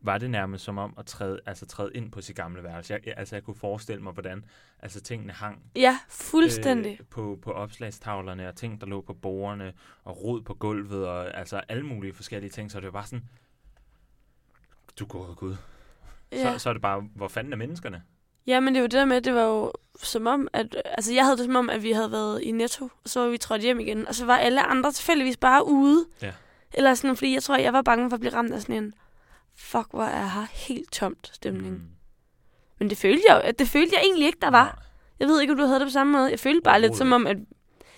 B: var det nærmest som om at træde, altså træde ind på sit gamle værelse. Jeg, altså, jeg kunne forestille mig, hvordan altså, tingene hang
A: Ja, fuldstændig.
B: øh, på, på opslagstavlerne, og ting, der lå på bordene, og rod på gulvet, og altså alle mulige forskellige ting. Så det var bare sådan, du går gud.
A: ja.
B: Så, så er det bare, hvor fanden er menneskerne?
A: ja, men det var det der med, det var jo som om, at... Altså, jeg havde det som om, at vi havde været i Netto, og så var vi trådt hjem igen, og så var alle andre tilfældigvis bare ude.
B: Ja.
A: Eller sådan, fordi jeg tror, jeg var bange for at blive ramt af sådan en, fuck, hvor er her helt tomt stemning. Mm. Men det følte jeg det følte jeg egentlig ikke, der var. Jeg ved ikke, om du havde det på samme måde. Jeg følte bare lidt som om, at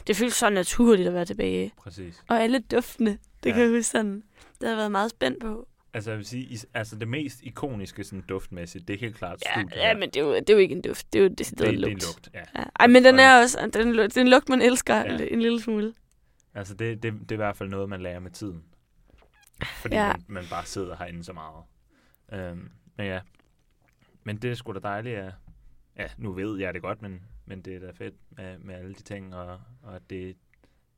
A: det føltes så naturligt at være tilbage.
B: præcis.
A: Og alle duftene, det
B: Ja.
A: kan jeg huske sådan. Det jeg været meget spændt på.
B: Altså, jeg vil sige, altså det mest ikoniske sådan duftmæssigt, det er helt klart
A: Ja,
B: studiet.
A: ja men det er, jo, det er jo ikke en duft. Det er jo
B: det, det er en
A: lugt.
B: lugt. Ja.
A: Ja. Ej, men den er også, den, det er en lugt, man elsker
B: ja.
A: en lille smule.
B: Altså, det, det, det er i hvert fald noget, man lærer med tiden. Fordi
A: Ja.
B: man, man bare sidder herinde så meget. Øhm, men ja, men det er sgu da dejligt, at, ja, nu ved jeg det godt, men, men det er da fedt med, med alle de ting, og, og det,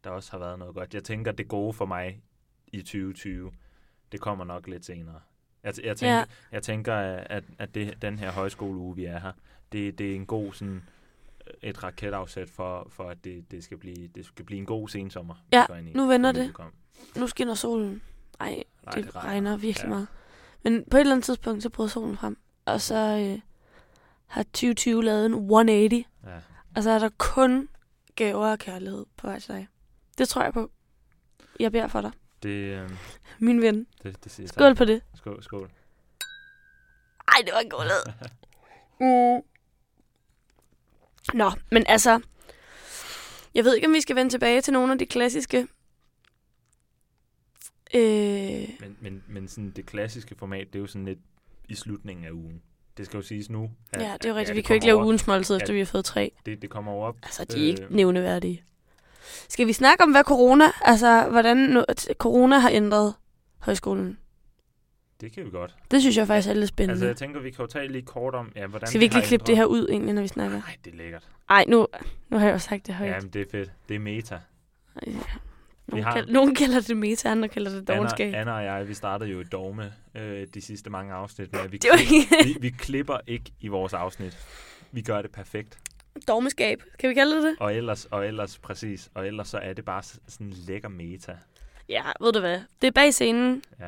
B: der også har været noget godt. Jeg tænker, det gode for mig i 2020, det kommer nok lidt senere. Jeg, jeg, tænker,
A: Ja.
B: jeg tænker, at, at det, den her højskoleuge, vi er her, det, det er en god sådan, et raketafsæt for, for at det, det, skal blive, det skal blive en god sensommer.
A: Ja, nu vender det.
B: kommer.
A: Nu skinner solen. Ej,
B: Nej,
A: det, det regner virkelig
B: Ja.
A: meget. Men på et eller andet tidspunkt, så brød solen frem. Og så øh, har 2020 lavet en 180.
B: Ja.
A: Og så er der kun gaver og kærlighed på vej til dig. Det tror jeg på. jeg beder for dig.
B: Det, øh,
A: Min ven.
B: det, det siger
A: Skål på det.
B: tak. Skål, skål.
A: Ej, det var en god led. Mm. Nå, men altså... Jeg ved ikke, om vi skal vende tilbage til nogle af de klassiske... Øh,
B: Men, men, men sådan det klassiske format, det er jo sådan lidt i slutningen af ugen. Det skal jo siges nu. at-
A: ja, det er jo rigtigt.
B: ja,
A: vi kan jo ikke lave
B: over-
A: ugens måltid, efter vi har fået tre.
B: Det, det kommer jo op.
A: Altså, de er ikke
B: Øh.
A: nævneværdige. Skal vi snakke om, hvad corona... Altså, hvordan nu, corona har ændret højskolen?
B: Det kan vi godt.
A: Det synes jeg faktisk er lidt spændende.
B: Altså, jeg tænker, vi kan jo tale lige kort om, ja, hvordan
A: Skal vi ikke lige klippe det her ud, egentlig, når vi snakker?
B: Nej, det er lækkert.
A: Ej, nu, nu har jeg jo sagt det højt.
B: Ja, men det er fedt. Det er meta.
A: Ja. Nogen,
B: har-
A: kald, nogen kalder det meta, andre kalder det dogenskab.
B: Anna, Anna og jeg, vi startede jo i dogme øh, de sidste mange afsnit med, vi,
A: Det var
B: klip,
A: ikke
B: vi, vi klipper ikke i vores afsnit. Vi gør det perfekt.
A: dogmeskab. Kan vi kalde det det?
B: Og ellers, og ellers præcis, og ellers så er det bare sådan en lækker meta.
A: Ja, ved du hvad? Det er bag scenen.
B: Ja.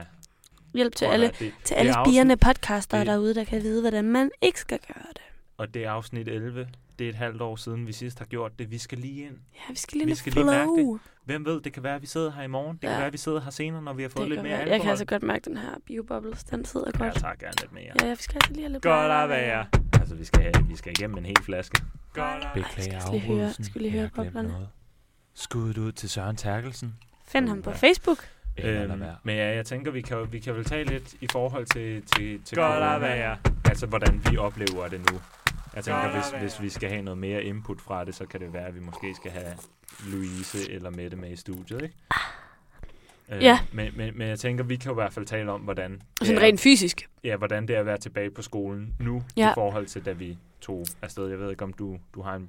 A: Hjælp til
B: Prøv
A: alle,
B: det,
A: til
B: det
A: alle spirende podcaster
B: det-
A: derude, der kan vide, hvordan man ikke skal gøre det.
B: Og det er afsnit 11. Det er et halvt år siden, vi sidst har gjort det. Vi skal lige ind.
A: Ja, vi skal lige
B: Vi skal lige mærke
A: flow.
B: Hvem ved, det kan være, at vi sidder her i morgen. Det
A: Ja.
B: kan være, at vi sidder her senere, når vi har fået
A: Det
B: lidt mere
A: være.
B: alkohol.
A: Jeg kan altså godt mærke den her biobubbles. Den sidder
B: Ja,
A: godt.
B: jeg tager gerne lidt mere.
A: Ja, ja, vi skal altså lige have lidt
B: Godt
A: bare
B: at være. Altså, vi skal, have, vi skal igennem en hel flaske. Godt at
A: Ej, skal lige høre- skal lige høre boblerne?
B: Skuddet ud til Søren Terkelsen.
A: Find ham på
B: Ja.
A: Facebook.
B: Øhm, men ja, jeg tænker, vi kan, vi kan vel tale lidt i forhold til, til, til
C: Godt at
B: corona.
C: være.
B: Altså, hvordan vi oplever det nu. Jeg tænker, hvis, hvis vi skal have noget mere input fra det, så kan det være, at vi måske skal have Louise eller Mette med i studiet, ikke? Øh,
A: Ja.
B: Men, men, men jeg tænker, vi kan jo i hvert fald tale om, hvordan det,
A: Sådan
B: er,
A: rent fysisk.
B: ja, hvordan det er at være tilbage på skolen nu,
A: Ja.
B: i forhold til, da vi tog afsted. Jeg ved ikke, om du, du har en,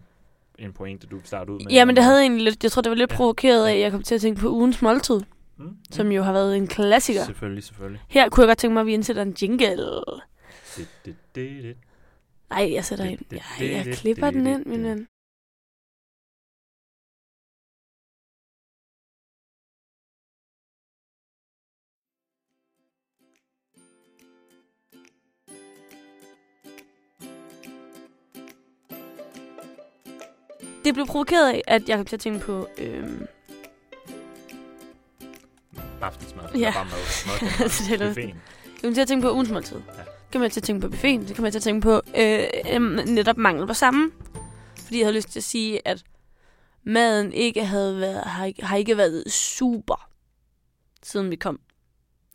B: en pointe, du vil starte ud med.
A: Ja, men det havde jeg egentlig lidt... Jeg tror, det var lidt
B: Ja.
A: provokeret af, at jeg kom til at tænke på ugens måltid,
B: mm,
A: som jo har været en klassiker.
B: Selvfølgelig, selvfølgelig.
A: Her kunne jeg godt tænke mig, at vi indsætter en jingle.
B: Det, det, det, det.
A: Nej, jeg sætter
B: Det-
A: ind.
B: det- det-
A: jeg
B: det-
A: klipper
B: det-
A: den ind, min
B: det-
A: ven. Det blev provokeret af, at jeg kom til at tænke på... Øhm,
B: Aftensmad.
A: Ja.
B: Bare mad. mad,
A: det er [laughs] jeg kom til at tænke på ugens måltid.
B: Ja.
A: Så kom jeg til at tænke på buffeten. Så kom jeg til at tænke på øh, øhm, netop mangel på samme. Fordi jeg havde lyst til at sige, at maden ikke havde været, har, ikke- har ikke været super, siden vi kom.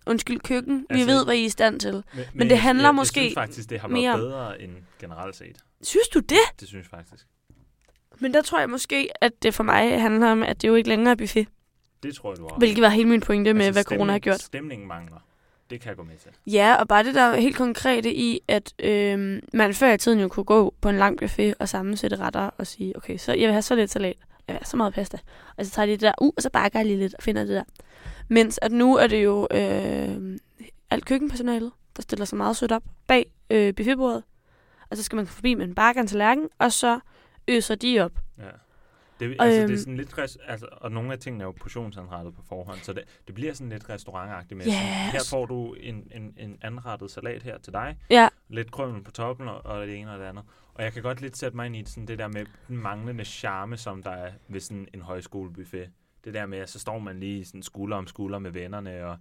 A: Undskyld køkken, vi
B: Altså-
A: ved, hvad I er i stand til.
B: Men,
A: det
B: jeg-
A: handler
B: jeg,
A: måske
B: Jeg synes faktisk, det har
A: mere
B: været
A: om-
B: bedre end generelt set.
A: Synes du det?
B: Det synes jeg faktisk.
A: Men der tror jeg måske, at det for mig handler om, at det jo ikke længere er buffet.
B: Det tror jeg, du har.
A: Hvilket var hele min pointe med, hvad corona har
B: stemning-
A: gjort.
B: Stemningen mangler. Det kan jeg gå med til.
A: Ja, og bare det der helt konkrete i, at øhm, man før i tiden jo kunne gå på en lang buffet og sammensætte retter og sige, okay, så jeg vil have så lidt salat, jeg vil have så meget pasta. Og så tager de det der, uh, og så bakker jeg lige lidt og finder det der. Mens at nu er det jo øh, alt køkkenpersonalet, der stiller sig meget sødt op bag øh, buffetbordet. Og så skal man forbi med en bakker en tallerken, og så øser de op.
B: Det, altså, det
A: Øhm.
B: er sådan lidt altså, og nogle af tingene er jo portionsanrettet på forhånd, så det, det bliver sådan lidt restaurantagtigt med.
A: Yes.
B: Sådan, her får du en, en, en anrettet salat her til dig,
A: Ja,
B: lidt krømmel på toppen, og, og det ene og det andet. Og jeg kan godt lidt sætte mig ind i sådan det der med den manglende charme, som der er ved sådan en højskolebuffet. Det der med, at så står man lige sådan skulder om skulder med vennerne, og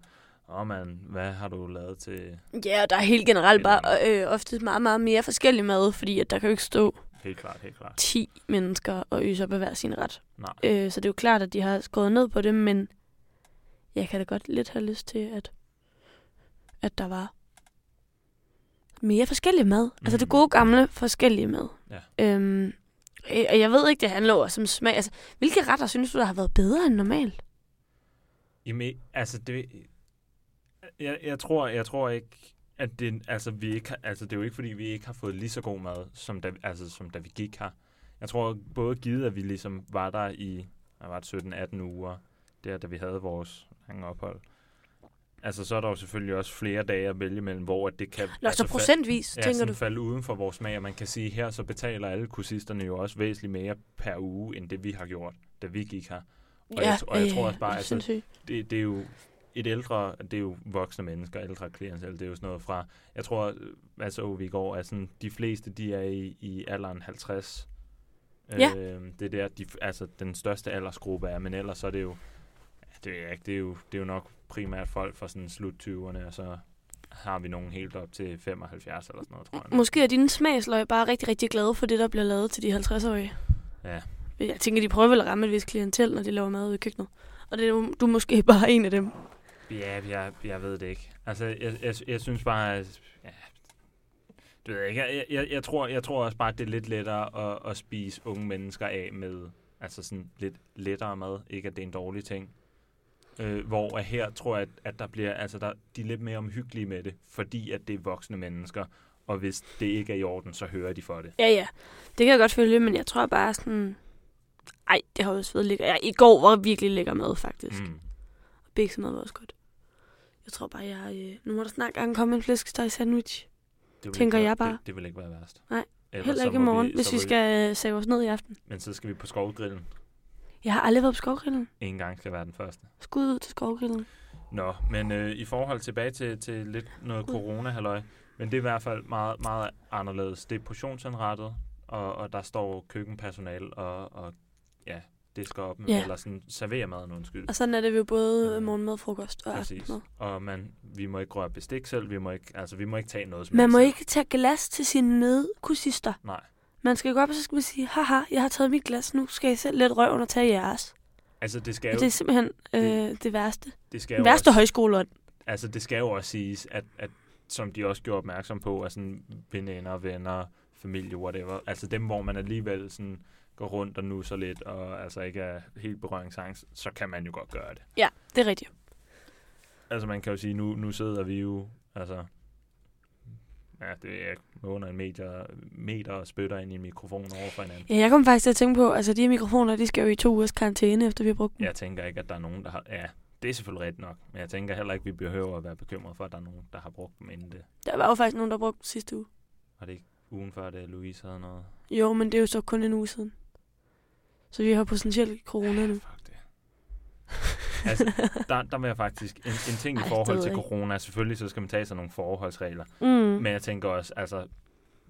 B: åh oh man, hvad har du lavet til
A: ja og der er helt generelt bare øh, ofte meget, meget mere forskellig mad, fordi at der kan jo ikke stå
B: Helt klart, helt klart.
A: 10 mennesker og øse op af hver sin ret.
B: Nej.
A: Øh, så det er jo klart, at de har skåret ned på det, men jeg kan da godt lidt have lyst til, at, at der var mere forskellig mad. Mm. Altså det
B: Mhm.
A: gode gamle forskellige mad.
B: Ja.
A: Øhm, øh, og jeg ved ikke, det handler også om smag. Altså, hvilke retter synes du, der har været bedre end normalt?
B: Jamen, altså det... Jeg, jeg, tror, jeg tror ikke, at det, altså, vi ikke har, altså, det er jo ikke, fordi vi ikke har fået lige så god mad, som da, altså, som da vi gik her. Jeg tror både givet, at vi ligesom var der i var det, 17-18 uger, der da vi havde vores ophold. Altså, så er der jo selvfølgelig også flere dage at vælge mellem, hvor at det kan...
A: Nå,
B: altså,
A: så procentvis,
B: ja,
A: tænker du?
B: falde uden for vores smag, og man kan sige, her så betaler alle kursisterne jo også væsentligt mere per uge, end det vi har gjort, da vi gik her. Og jeg, og jeg tror også bare, altså, det, det er jo et ældre, det er jo voksne mennesker, ældre klienter, det er jo sådan noget fra, jeg tror, hvad så vi går, at sådan, de fleste, de er i, i alderen 50.
A: Ja.
B: Øh, det er der, de, altså den største aldersgruppe er, men ellers så er det jo Det jeg ikke. Det er jo, det er jo nok primært folk fra sådan slut 20'erne, og så har vi nogen helt op til 75 eller sådan noget, tror jeg.
A: Måske er dine smagsløg bare rigtig, rigtig glade for det, der bliver lavet til de 50-årige.
B: Ja.
A: Jeg tænker, de prøver vel at ramme et vis klientel, når de laver mad ude i køkkenet. Og det er du er måske [laughs] bare en af dem.
B: Ja, jeg, jeg ved det ikke. Altså, jeg, jeg, jeg synes bare, at, ja, det ved jeg ikke. Jeg, jeg, jeg, tror, jeg tror også bare, at det er lidt lettere at, at spise unge mennesker af med altså sådan lidt lettere mad. Ikke at det er en dårlig ting. Øh, hvor her tror jeg, at, at der bliver, altså der, de er lidt mere omhyggelige med det, fordi at det er voksne mennesker. Og hvis det ikke er i orden, så hører de for det.
A: Ja, ja. Det kan jeg godt følge, men jeg tror bare sådan... Ej, det har også været lækker. Ja, I går var virkelig lækker mad, faktisk. Mm. Og bæksemad var også godt. Jeg tror bare, jeg... Øh, nu må der snart gang komme en flæskesteg sandwich.
B: Det
A: Tænker
B: ikke
A: jeg bare.
B: Det, det vil ikke være værst.
A: Nej,
B: Ellers
A: Heller ikke i morgen,
B: vi,
A: hvis vi skal øh, save os ned i aften.
B: Men så skal vi på skovgrillen.
A: Jeg har aldrig været på skovgrillen.
B: En gang skal være den første.
A: Skud ud til skovgrillen.
B: Nå, men øh, i forhold tilbage til, til lidt noget corona halløj, men det er i hvert fald meget, meget anderledes. Det er portionsanrettet, og, og der står køkkenpersonal og, og ja, det skal op,
A: Ja.
B: eller sådan servere maden, undskyld.
A: Og sådan er det jo både
B: Ja.
A: morgenmad, frokost og
B: Præcis.
A: aftensmad.
B: Og man, vi må ikke røre bestik selv, vi må ikke, altså, vi må ikke tage noget som
A: Man må
B: selv.
A: ikke tage glas til sine medkursister.
B: Nej,
A: Man skal gå op, og så skal man sige, haha, jeg har taget mit glas, nu skal jeg selv lidt røven og tage jeres.
B: altså det skal jo,
A: det er simpelthen øh,
B: det-
A: det værste.
B: det skal
A: Den værste
B: også,
A: højskole.
B: altså det skal jo også siges, at, at som de også gjorde opmærksom på, at sådan veninder, venner, familie, whatever, altså dem, hvor man alligevel sådan går rundt og nusser lidt, og altså ikke er helt berøringsangst, så kan man jo godt gøre det.
A: Ja, det er rigtigt.
B: Altså man kan jo sige, nu, nu sidder vi jo, altså, ja, det er under en meter, meter og spytter ind i en mikrofon over for hinanden.
A: Ja, jeg kom faktisk til at tænke på, altså de her mikrofoner, de skal jo i to ugers karantæne, efter vi har brugt dem.
B: Jeg tænker ikke, at der er nogen, der har, ja, det er selvfølgelig rigtigt nok, men jeg tænker heller ikke, at vi behøver at være bekymret for, at der er nogen, der har brugt dem inden det.
A: Der var jo faktisk nogen, der brugte dem sidste uge.
B: Var det ikke ugen før, det Louise havde noget?
A: Jo, men det er jo så kun en uge siden. Så vi har potentielt corona nu.
B: Altså, der, der vil jeg faktisk... En, en ting
A: Ej,
B: i forhold til
A: jeg ikke.
B: corona, selvfølgelig så skal man tage sig nogle forholdsregler.
A: Mm.
B: Men jeg tænker også, altså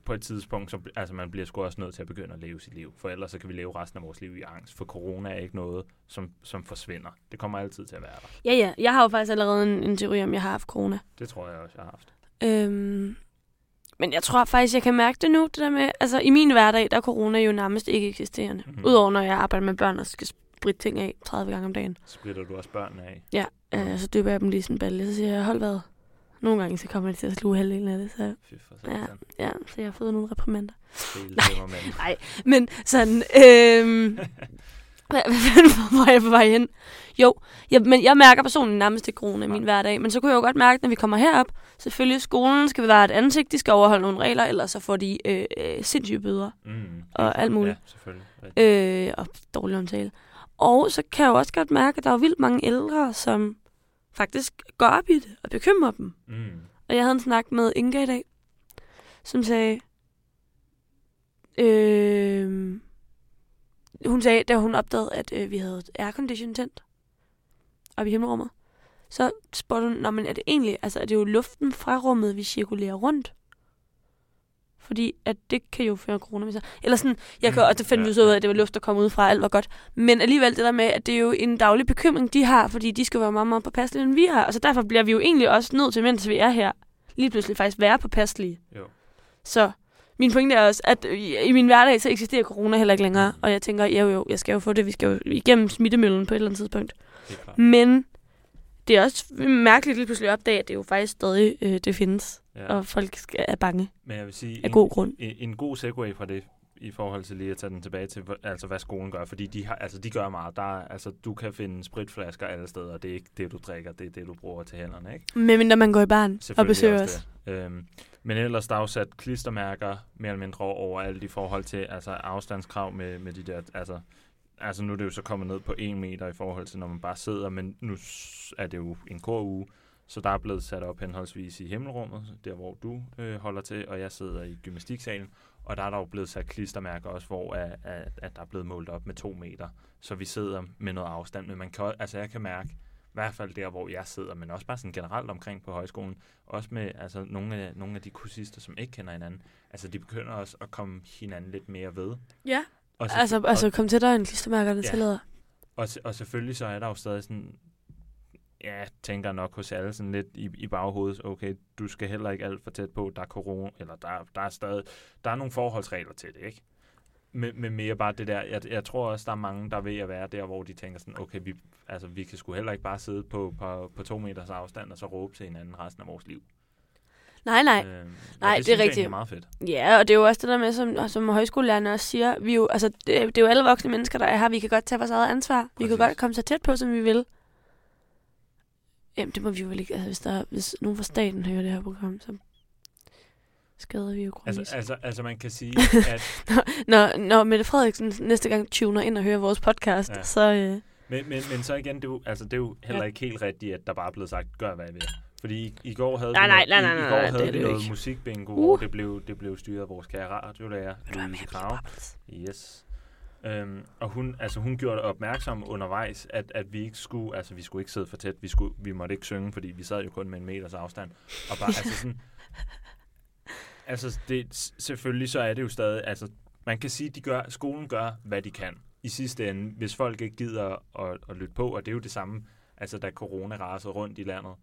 B: på et tidspunkt, så altså, man bliver sgu også nødt til at begynde at leve sit liv. For ellers så kan vi leve resten af vores liv i angst. For corona er ikke noget, som, som forsvinder. Det kommer altid til at være der.
A: Ja, ja. Jeg har jo faktisk allerede en, en teori om, jeg har haft corona.
B: Det tror jeg også, jeg har haft.
A: Øhm, men jeg tror faktisk, jeg kan mærke det nu, det der med, altså i min hverdag, der er corona jo nærmest ikke eksisterende.
B: Mhm.
A: Mm. Udover når jeg arbejder med børn og skal spritte ting af 30 gange om dagen.
B: Splitter du også børnene af?
A: Ja, øh, så dypper jeg dem lige sådan en balle, så siger jeg, hold hvad. Nogle gange så kommer jeg til at sluge halvdelen af det, så
B: for satan.
A: ja, så jeg har fået nogle reprimander.
B: Nej.
A: Nej, men sådan, øhm, [laughs] [laughs] hvad, fanden [laughs] var jeg på vej hen? Jo, jeg, men jeg mærker personligt nærmest ikke corona i min hverdag, men så kunne jeg jo godt mærke, når vi kommer herop, selvfølgelig skolen skal være et ansigt, de skal overholde nogle regler, ellers så får de øh, øh, sindssyge bøder
B: Mm,
A: Og alt muligt.
B: Ja, selvfølgelig.
A: Øh, og dårlig omtale. Og så kan jeg jo også godt mærke, at der er vildt mange ældre, som faktisk går op i det og bekymrer dem.
B: Mm.
A: Og jeg havde en snak med Inga i dag, som sagde, øh, hun sagde, da hun opdagede, at øh, vi havde aircondition tændt op i himmelrummet, så spurgte hun, Nå, men er det egentlig, altså er det jo luften fra rummet, vi cirkulerer rundt? Fordi at det kan jo føre corona med sig. Eller sådan, jeg kan,
B: Mm,
A: og det fandt vi
B: ja,
A: så ud af, at det var luft, der kom ud fra, alt var godt. Men alligevel det der med, at det er jo en daglig bekymring, de har, fordi de skal være meget, meget påpasselige, end vi har. Og så derfor bliver vi jo egentlig også nødt til, mens vi er her, lige pludselig faktisk være påpasselige.
B: Jo.
A: Så min pointe er også, at øh, i min hverdag, så eksisterer corona heller ikke længere. Og jeg tænker, jo, jo, jeg skal jo få det. Vi skal jo igennem smittemøllen på et eller andet tidspunkt.
B: Det.
A: Men det er også mærkeligt lige pludselig at opdage, at det jo faktisk stadig øh, det findes.
B: Ja.
A: Og folk skal, er bange
B: Men jeg vil sige,
A: af god grund.
B: en, en god segue fra det, i forhold til lige at tage den tilbage til, altså hvad skolen gør, fordi de, har, altså, de gør meget. Der, er- altså, du kan finde spritflasker alle steder, og det er ikke det, du drikker, det er det, du bruger til hænderne, ikke?
A: Medmindre man går i barn og besøger os.
B: Øhm, men ellers der er jo sat klistermærker mere eller mindre over alt i forhold til altså, afstandskrav med, med de der, altså, altså nu er det jo så kommet ned på en meter i forhold til, når man bare sidder, men nu er det jo en koruge, så der er blevet sat op henholdsvis i himmelrummet, der hvor du øh, holder til, og jeg sidder i gymnastiksalen, og der er der jo blevet sat klistermærker også, hvor at, at, at der er blevet målt op med to meter, så vi sidder med noget afstand, men man kan, altså jeg kan mærke, hvert fald der, hvor jeg sidder, men også bare sådan generelt omkring på højskolen, også med altså, nogle, af, nogle af de kursister, som ikke kender hinanden, altså de begynder også at komme hinanden lidt mere ved.
A: Ja,
B: Og,
A: altså, altså kom til dig en klistermærker, der
B: Ja.
A: tillader.
B: og, og selvfølgelig så er der jo stadig sådan ja, tænker nok hos alle sådan lidt i, i baghovedet, okay, du skal heller ikke alt for tæt på, der er corona, eller der, der er stadig, der er nogle forholdsregler til det, ikke? Men, men mere bare det der, jeg, jeg tror også, der er mange, der ved at være der, hvor de tænker sådan, okay, vi, altså, vi kan sgu heller ikke bare sidde på, på, på to meters afstand, og så råbe til hinanden resten af vores liv.
A: Nej, nej.
B: Øh,
A: Nej, det er
B: synes jeg
A: rigtigt.
B: egentlig er meget fedt.
A: Ja, og det er jo også det der med, som, som højskolelærerne også siger, vi er jo, altså, det, er- det er jo alle voksne mennesker, der er her. Vi kan godt tage vores eget ansvar. Vi kan
B: Præcis.
A: godt komme så tæt på, som vi vil. Jamen, det må vi jo ikke. Altså, hvis, der, hvis nogen fra staten hører det her program, så skader vi jo kronis.
B: Altså, altså, altså man kan sige, [laughs] at
A: når, når Mette Frederiksen næste gang tuner ind og hører vores podcast,
B: Ja.
A: så... Øh,
B: Men, men, men så igen, det er, jo, altså, det er jo heller ikke helt rigtigt, at der bare er blevet sagt, gør hvad I vil. Fordi i, i går havde
A: Nej,
B: vi,
A: nej, nej,
B: i,
A: nej,
B: i
A: nej,
B: går
A: er
B: havde
A: det
B: vi noget
A: ikke.
B: musikbingo,
A: Uh.
B: hvor det blev, det blev styret af vores kære radiolærer, Louise Krave. Yes. Øhm, og hun, altså hun gjorde opmærksom undervejs, at, at vi ikke skulle, altså vi skulle ikke sidde for tæt, vi, skulle, vi måtte ikke synge, fordi vi sad jo kun med en meters afstand. Og bare, altså sådan, [laughs] altså det, selvfølgelig så er det jo stadig, altså man kan sige, de gør, skolen gør, hvad de kan. I sidste ende, hvis folk ikke gider at, at lytte på, og det er jo det samme, altså da corona rasede rundt i landet,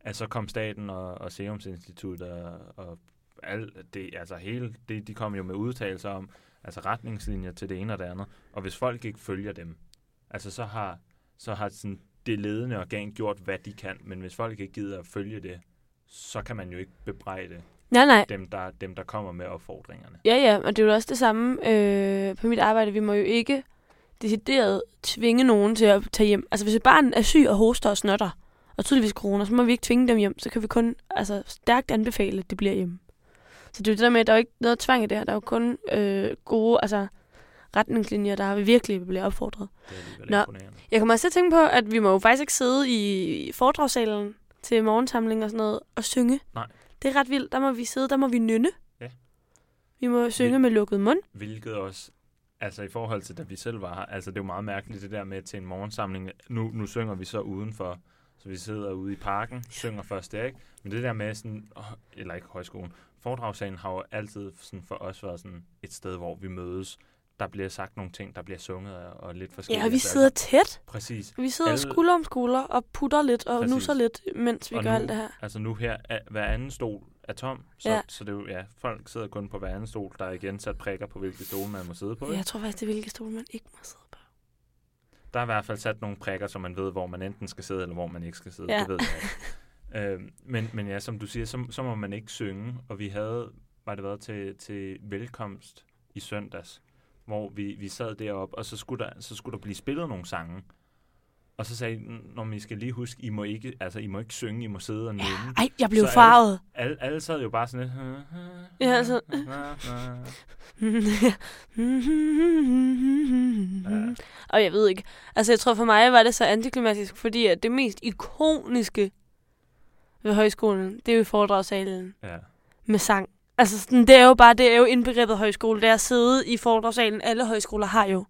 B: at så kom staten og, og Serum Institut og, og alt det, altså hele, det, de kom jo med udtalelser om, altså retningslinjer til det ene og det andet. Og hvis folk ikke følger dem, altså så har, så har sådan det ledende organ gjort, hvad de kan. Men hvis folk ikke gider at følge det, så kan man jo ikke bebrejde
A: nej, nej.
B: dem, der, dem, der kommer med opfordringerne.
A: Ja, ja, og det er jo også det samme øh, på mit arbejde. Vi må jo ikke decideret tvinge nogen til at tage hjem. Altså, hvis et barn er syg og hoster og snotter, og tydeligvis corona, så må vi ikke tvinge dem hjem. Så kan vi kun altså, stærkt anbefale, at de bliver hjemme. Så det er jo det der med, at der er jo ikke noget tvang i det her. Der er jo kun øh, gode altså, retningslinjer, der virkelig bliver opfordret.
B: Det er
A: Nå. Jeg kommer også til at tænke på, at vi må jo faktisk ikke sidde i foredragssalen til morgensamling og sådan noget og synge.
B: Nej.
A: Det er ret vildt. Der må vi sidde, der må vi nynne.
B: Ja.
A: Vi må synge
B: Vi-
A: med lukket mund.
B: Hvilket også, altså i forhold til da vi selv var her, altså det er jo meget mærkeligt det der med til en morgensamling. Nu, nu synger vi så udenfor, så vi sidder ude i parken, synger først der, ikke? Men det der med sådan, åh, eller ikke højskolen, foredragssalen har jo altid sådan for os været sådan et sted, hvor vi mødes. Der bliver sagt nogle ting, der bliver sunget og, lidt forskelligt.
A: Ja, og vi
B: Altså,
A: sidder tæt.
B: Præcis.
A: Vi sidder
B: Alle-
A: skulder om skulder og putter lidt og
B: Præcis.
A: nusser lidt, mens vi
B: Og
A: gør
B: nu-
A: alt det her.
B: Altså nu her, er, hver anden stol er tom, så,
A: Ja.
B: så det er jo, ja, folk sidder kun på hver anden stol. Der er igen sat prikker på, hvilke stole man må sidde på. Ikke?
A: jeg tror faktisk, det er hvilke stol, man ikke må sidde på.
B: Der er i hvert fald sat nogle prikker, så man ved, hvor man enten skal sidde, eller hvor man ikke skal sidde.
A: Ja.
B: Det ved jeg ikke. [laughs] øhm, men, men ja, som du siger, så, så må man ikke synge. Og vi havde, var det været til, til velkomst i søndags, hvor vi, vi sad deroppe, og så skulle, der, så skulle der blive spillet nogle sange. Og så sagde de, når I skal lige huske, I må ikke, altså, I må ikke synge, I må sidde og nynne.
A: Ej, jeg blev
B: Så alle-
A: farvet.
B: Alle, alle sad jo bare sådan lidt...
A: Ja, altså-
B: Ja. [laughs]
A: Og jeg ved ikke. Altså, jeg tror for mig var det så antiklimatisk, fordi at det mest ikoniske ved højskolen, det er jo foredragssalen
B: ja.
A: med sang. Altså, sådan, det er jo bare, det er jo indbegrebet højskole, det er at sidde i foredragssalen. Alle højskoler har jo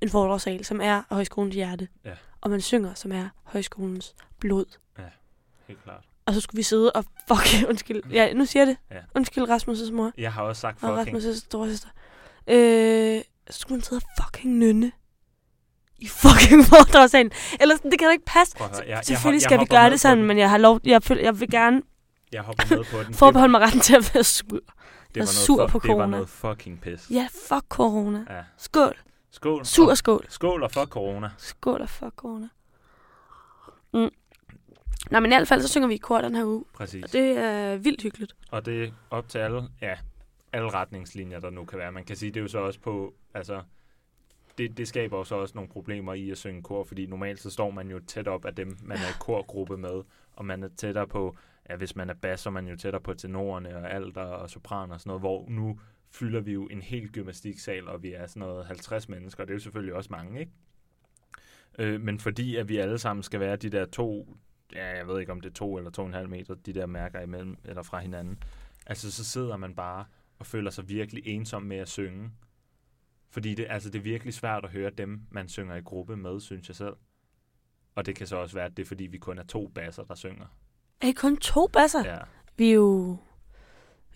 A: en foredragssal, som er højskolens hjerte.
B: Ja.
A: Og man synger, som er højskolens blod.
B: Helt klart.
A: Og så skulle vi sidde og fuck, [laughs] undskyld. Ja, nu siger jeg det.
B: Ja.
A: Undskyld Rasmus' mor.
B: Jeg har også sagt
A: Og
B: fucking...
A: Rasmus' storesøster. Øh, så skulle man sidde og fucking nynne. I fucking [laughs] foredragssalen. Eller sådan, det kan da ikke passe.
B: Prøv at høre, jeg, jeg,
A: Selvfølgelig
B: jeg
A: skal vi gøre det sådan, men jeg har lov, jeg, jeg vil gerne
B: Jeg hopper med på den.
A: forbeholde mig retten til at være sur.
B: det var
A: sur
B: noget,
A: på
B: fu- Det var noget fucking pis.
A: Ja, fuck corona.
B: Ja.
A: Skål.
B: Skål.
A: Sur
B: og,
A: skål.
B: skål og fuck corona.
A: Skål og fuck corona. Mm. Nå, men i hvert fald, så synger vi i kor den her uge.
B: Præcis.
A: Og det er vildt hyggeligt.
B: Og det er op til alle, ja, alle retningslinjer, der nu kan være. Man kan sige, det er jo så også på, altså, det, det skaber jo så også nogle problemer i at synge kor, fordi normalt så står man jo tæt op af dem, man er i korgruppe med, og man er tættere på, ja, hvis man er bas, så er man jo tættere på tenorerne og alt og sopran og sådan noget, hvor nu fylder vi jo en hel gymnastiksal, og vi er sådan noget 50 mennesker, det er jo selvfølgelig også mange, ikke? Øh, men fordi at vi alle sammen skal være de der to, ja, jeg ved ikke om det er to eller to og en halv meter, de der mærker imellem, eller fra hinanden, altså så sidder man bare og føler sig virkelig ensom med at synge. Fordi det, altså, det er virkelig svært at høre dem, man synger i gruppe med, synes jeg selv. Og det kan så også være, at det er fordi, vi kun er to basser, der synger.
A: Er I kun to basser?
B: Ja.
A: Vi er jo...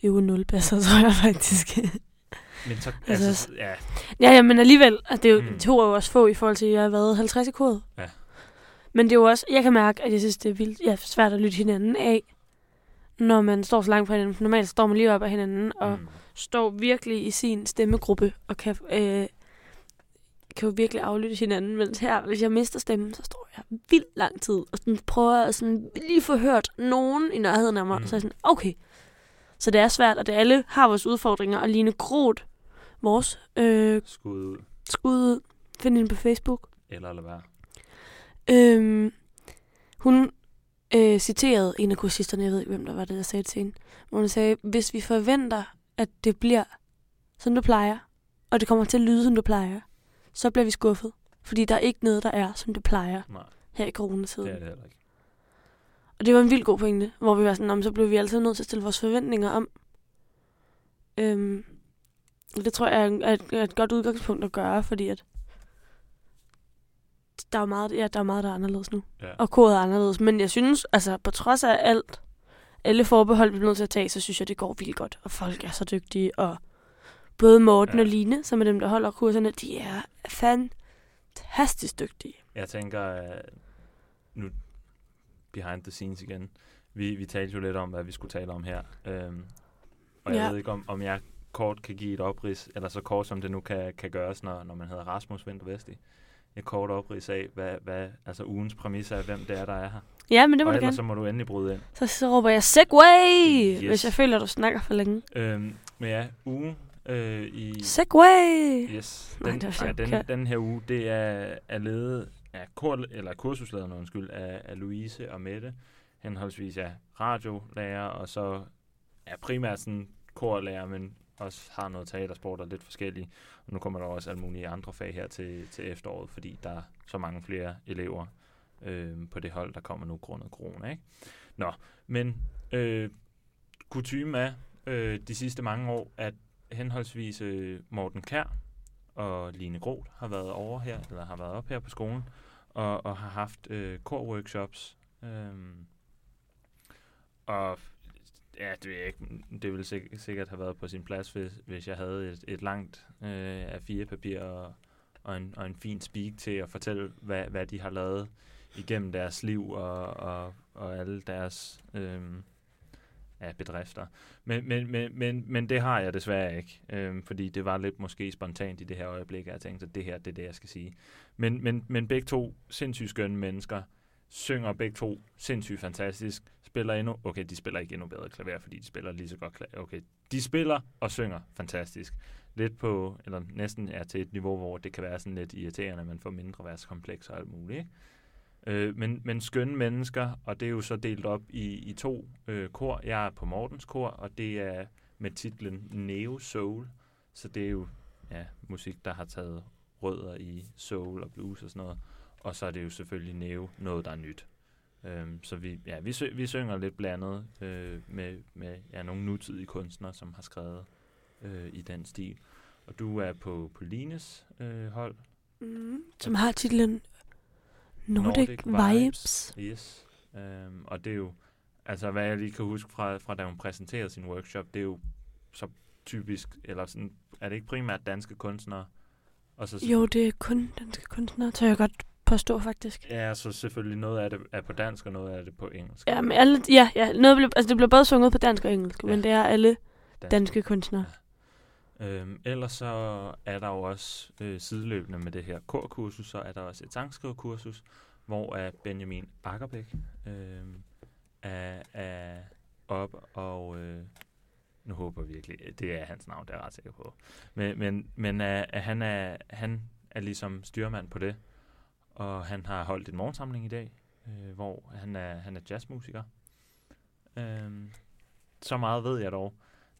A: Vi er jo nul basser, [laughs] tror jeg faktisk.
B: Men så,
A: Altså,
B: altså, ja,
A: ja, ja, men alligevel. Altså, det er jo,
B: mm.
A: to er jo også få i forhold til, at jeg har været 50 i koret.
B: Ja.
A: Men det er jo også, jeg kan mærke, at jeg synes, det er vildt ja, svært at lytte hinanden af, når man står så langt fra hinanden. Normalt står man lige op af hinanden, og
B: Mm.
A: står virkelig i sin stemmegruppe, og kan, øh, kan jo virkelig aflytte hinanden. Men her, hvis jeg mister stemmen, så står jeg vildt lang tid, og sådan prøver at sådan lige få hørt nogen i nærheden af mig,
B: Mm.
A: så er jeg sådan, okay. Så det er svært, og det alle har vores udfordringer, og Line Groth, vores øh,
B: Skud ud.
A: skud ud, find hende på Facebook,
B: Eller lade være.
A: Øhm, hun øh, citerede en af kursisterne, jeg ved ikke, hvem der var det, der sagde det til hende, hvor hun sagde, hvis vi forventer, at det bliver, som du plejer, og det kommer til at lyde, som du plejer, så bliver vi skuffet. Fordi der er ikke noget, der er, som det plejer
B: Nej,
A: her i coronatiden.
B: det er det heller ikke.
A: Og det var en vild god pointe, hvor vi var sådan, "Nå, men så blev vi altid nødt til at stille vores forventninger om. Øhm, det tror jeg er, et, er et godt udgangspunkt at gøre, fordi at der er meget, ja, der er meget, der er anderledes nu.
B: Ja.
A: Og kodet er anderledes. Men jeg synes, altså på trods af alt, alle forbehold, vi bliver nødt til at tage, så synes jeg, det går vildt godt. Og folk er så dygtige. Og både Morten
B: Ja.
A: og Line, som er dem, der holder kurserne, de er fantastisk dygtige.
B: Jeg tænker, øh, nu behind the scenes igen. Vi, vi talte jo lidt om, hvad vi skulle tale om her. Øhm, og jeg
A: Ja.
B: ved ikke, om, om jeg kort kan give et oprids, eller så kort som det nu kan, kan gøres, når, når man hedder Rasmus Vinter Vesti. Et kort oprids af, hvad, hvad altså ugens præmis er, hvem det er, der er her.
A: Ja, men det må
B: og
A: du gerne.
B: så må du endelig bryde ind.
A: Så, så råber jeg Segway,
B: Yes.
A: hvis jeg føler, at du snakker for længe.
B: Øhm, men ja, ugen øh, i...
A: Segway!
B: Yes,
A: Nej,
B: den,
A: det var
B: nej, den, den her uge, det er, er ledet af kor, eller kursuslederne, undskyld, af, af Louise og Mette, henholdsvis er radiolærer, og så er primært sådan korlærer, men også har noget teatersport og lidt forskellige. Og nu kommer der også alle mulige andre fag her til, til efteråret, fordi der er så mange flere elever øh, på det hold, der kommer nu grundet corona. Ikke? Nå, men øh, kutume er øh, de sidste mange år, at henholdsvis øh, Morten Kær og Line Groth har været over her, eller har været op her på skolen, og, og har haft øh, kor-workshops. Øhm, og ja, det, ved jeg ikke, det ville sik- sikkert have været på sin plads, hvis, hvis jeg havde et, et langt øh, af fire papir og, og, en, og en fin speak til at fortælle, hvad, hvad de har lavet igennem deres liv og, og, og alle deres øh, af bedrifter. Men, men, men, men, men det har jeg desværre ikke, øhm, fordi det var lidt måske spontant i det her øjeblik, at jeg tænkte, at det her, det er det, jeg skal sige. Men, men, men begge to sindssygt skønne mennesker, synger begge to sindssygt fantastisk, spiller endnu, okay, de spiller ikke endnu bedre klaver, fordi de spiller lige så godt klaver, okay, de spiller og synger fantastisk. Lidt på, eller næsten er til et niveau, hvor det kan være sådan lidt irriterende, at man får mindre værtskompleks og alt muligt, ikke? Øh, men, men skønne mennesker, og det er jo så delt op i, i to øh, kor. Jeg er på Mortens kor, og det er med titlen Neo Soul. Så det er jo ja, musik, der har taget rødder i soul og blues og sådan noget. Og så er det jo selvfølgelig Neo, noget der er nyt. Øhm, så vi, ja, vi, vi synger lidt blandet øh, med, med ja, nogle nutidige kunstnere, som har skrevet øh, i den stil. Og du er på, på Lines øh, hold.
A: Mm, som har titlen Nordic, Nordic Vibes.
B: Yes. Um, og det er jo, altså hvad jeg lige kan huske fra, fra da hun præsenterede sin workshop, det er jo så typisk, eller sådan, er det ikke primært danske kunstnere? Og så
A: Jo, det er kun danske kunstnere, tør jeg godt påstå faktisk.
B: Ja, så selvfølgelig noget af det er på dansk, og noget af det på engelsk.
A: Ja, men alle, ja, ja noget blev, altså det blev både sunget på dansk og engelsk, ja.
B: Ja.
A: men det er alle
B: Dansk.
A: danske kunstnere.
B: Øhm, ellers så er der jo også øh, sideløbende med det her korkursus, så er der også et sangskriverkursus, hvor er Benjamin Bakkerbæk øh, er, er op, og øh, nu håber jeg virkelig, øh, det er hans navn, det er jeg ret sikker på. Men, men, men øh, han, er, han er ligesom styrmand på det, og han har holdt en morgensamling i dag, øh, hvor han er, han er jazzmusiker. Øh, så meget ved jeg dog.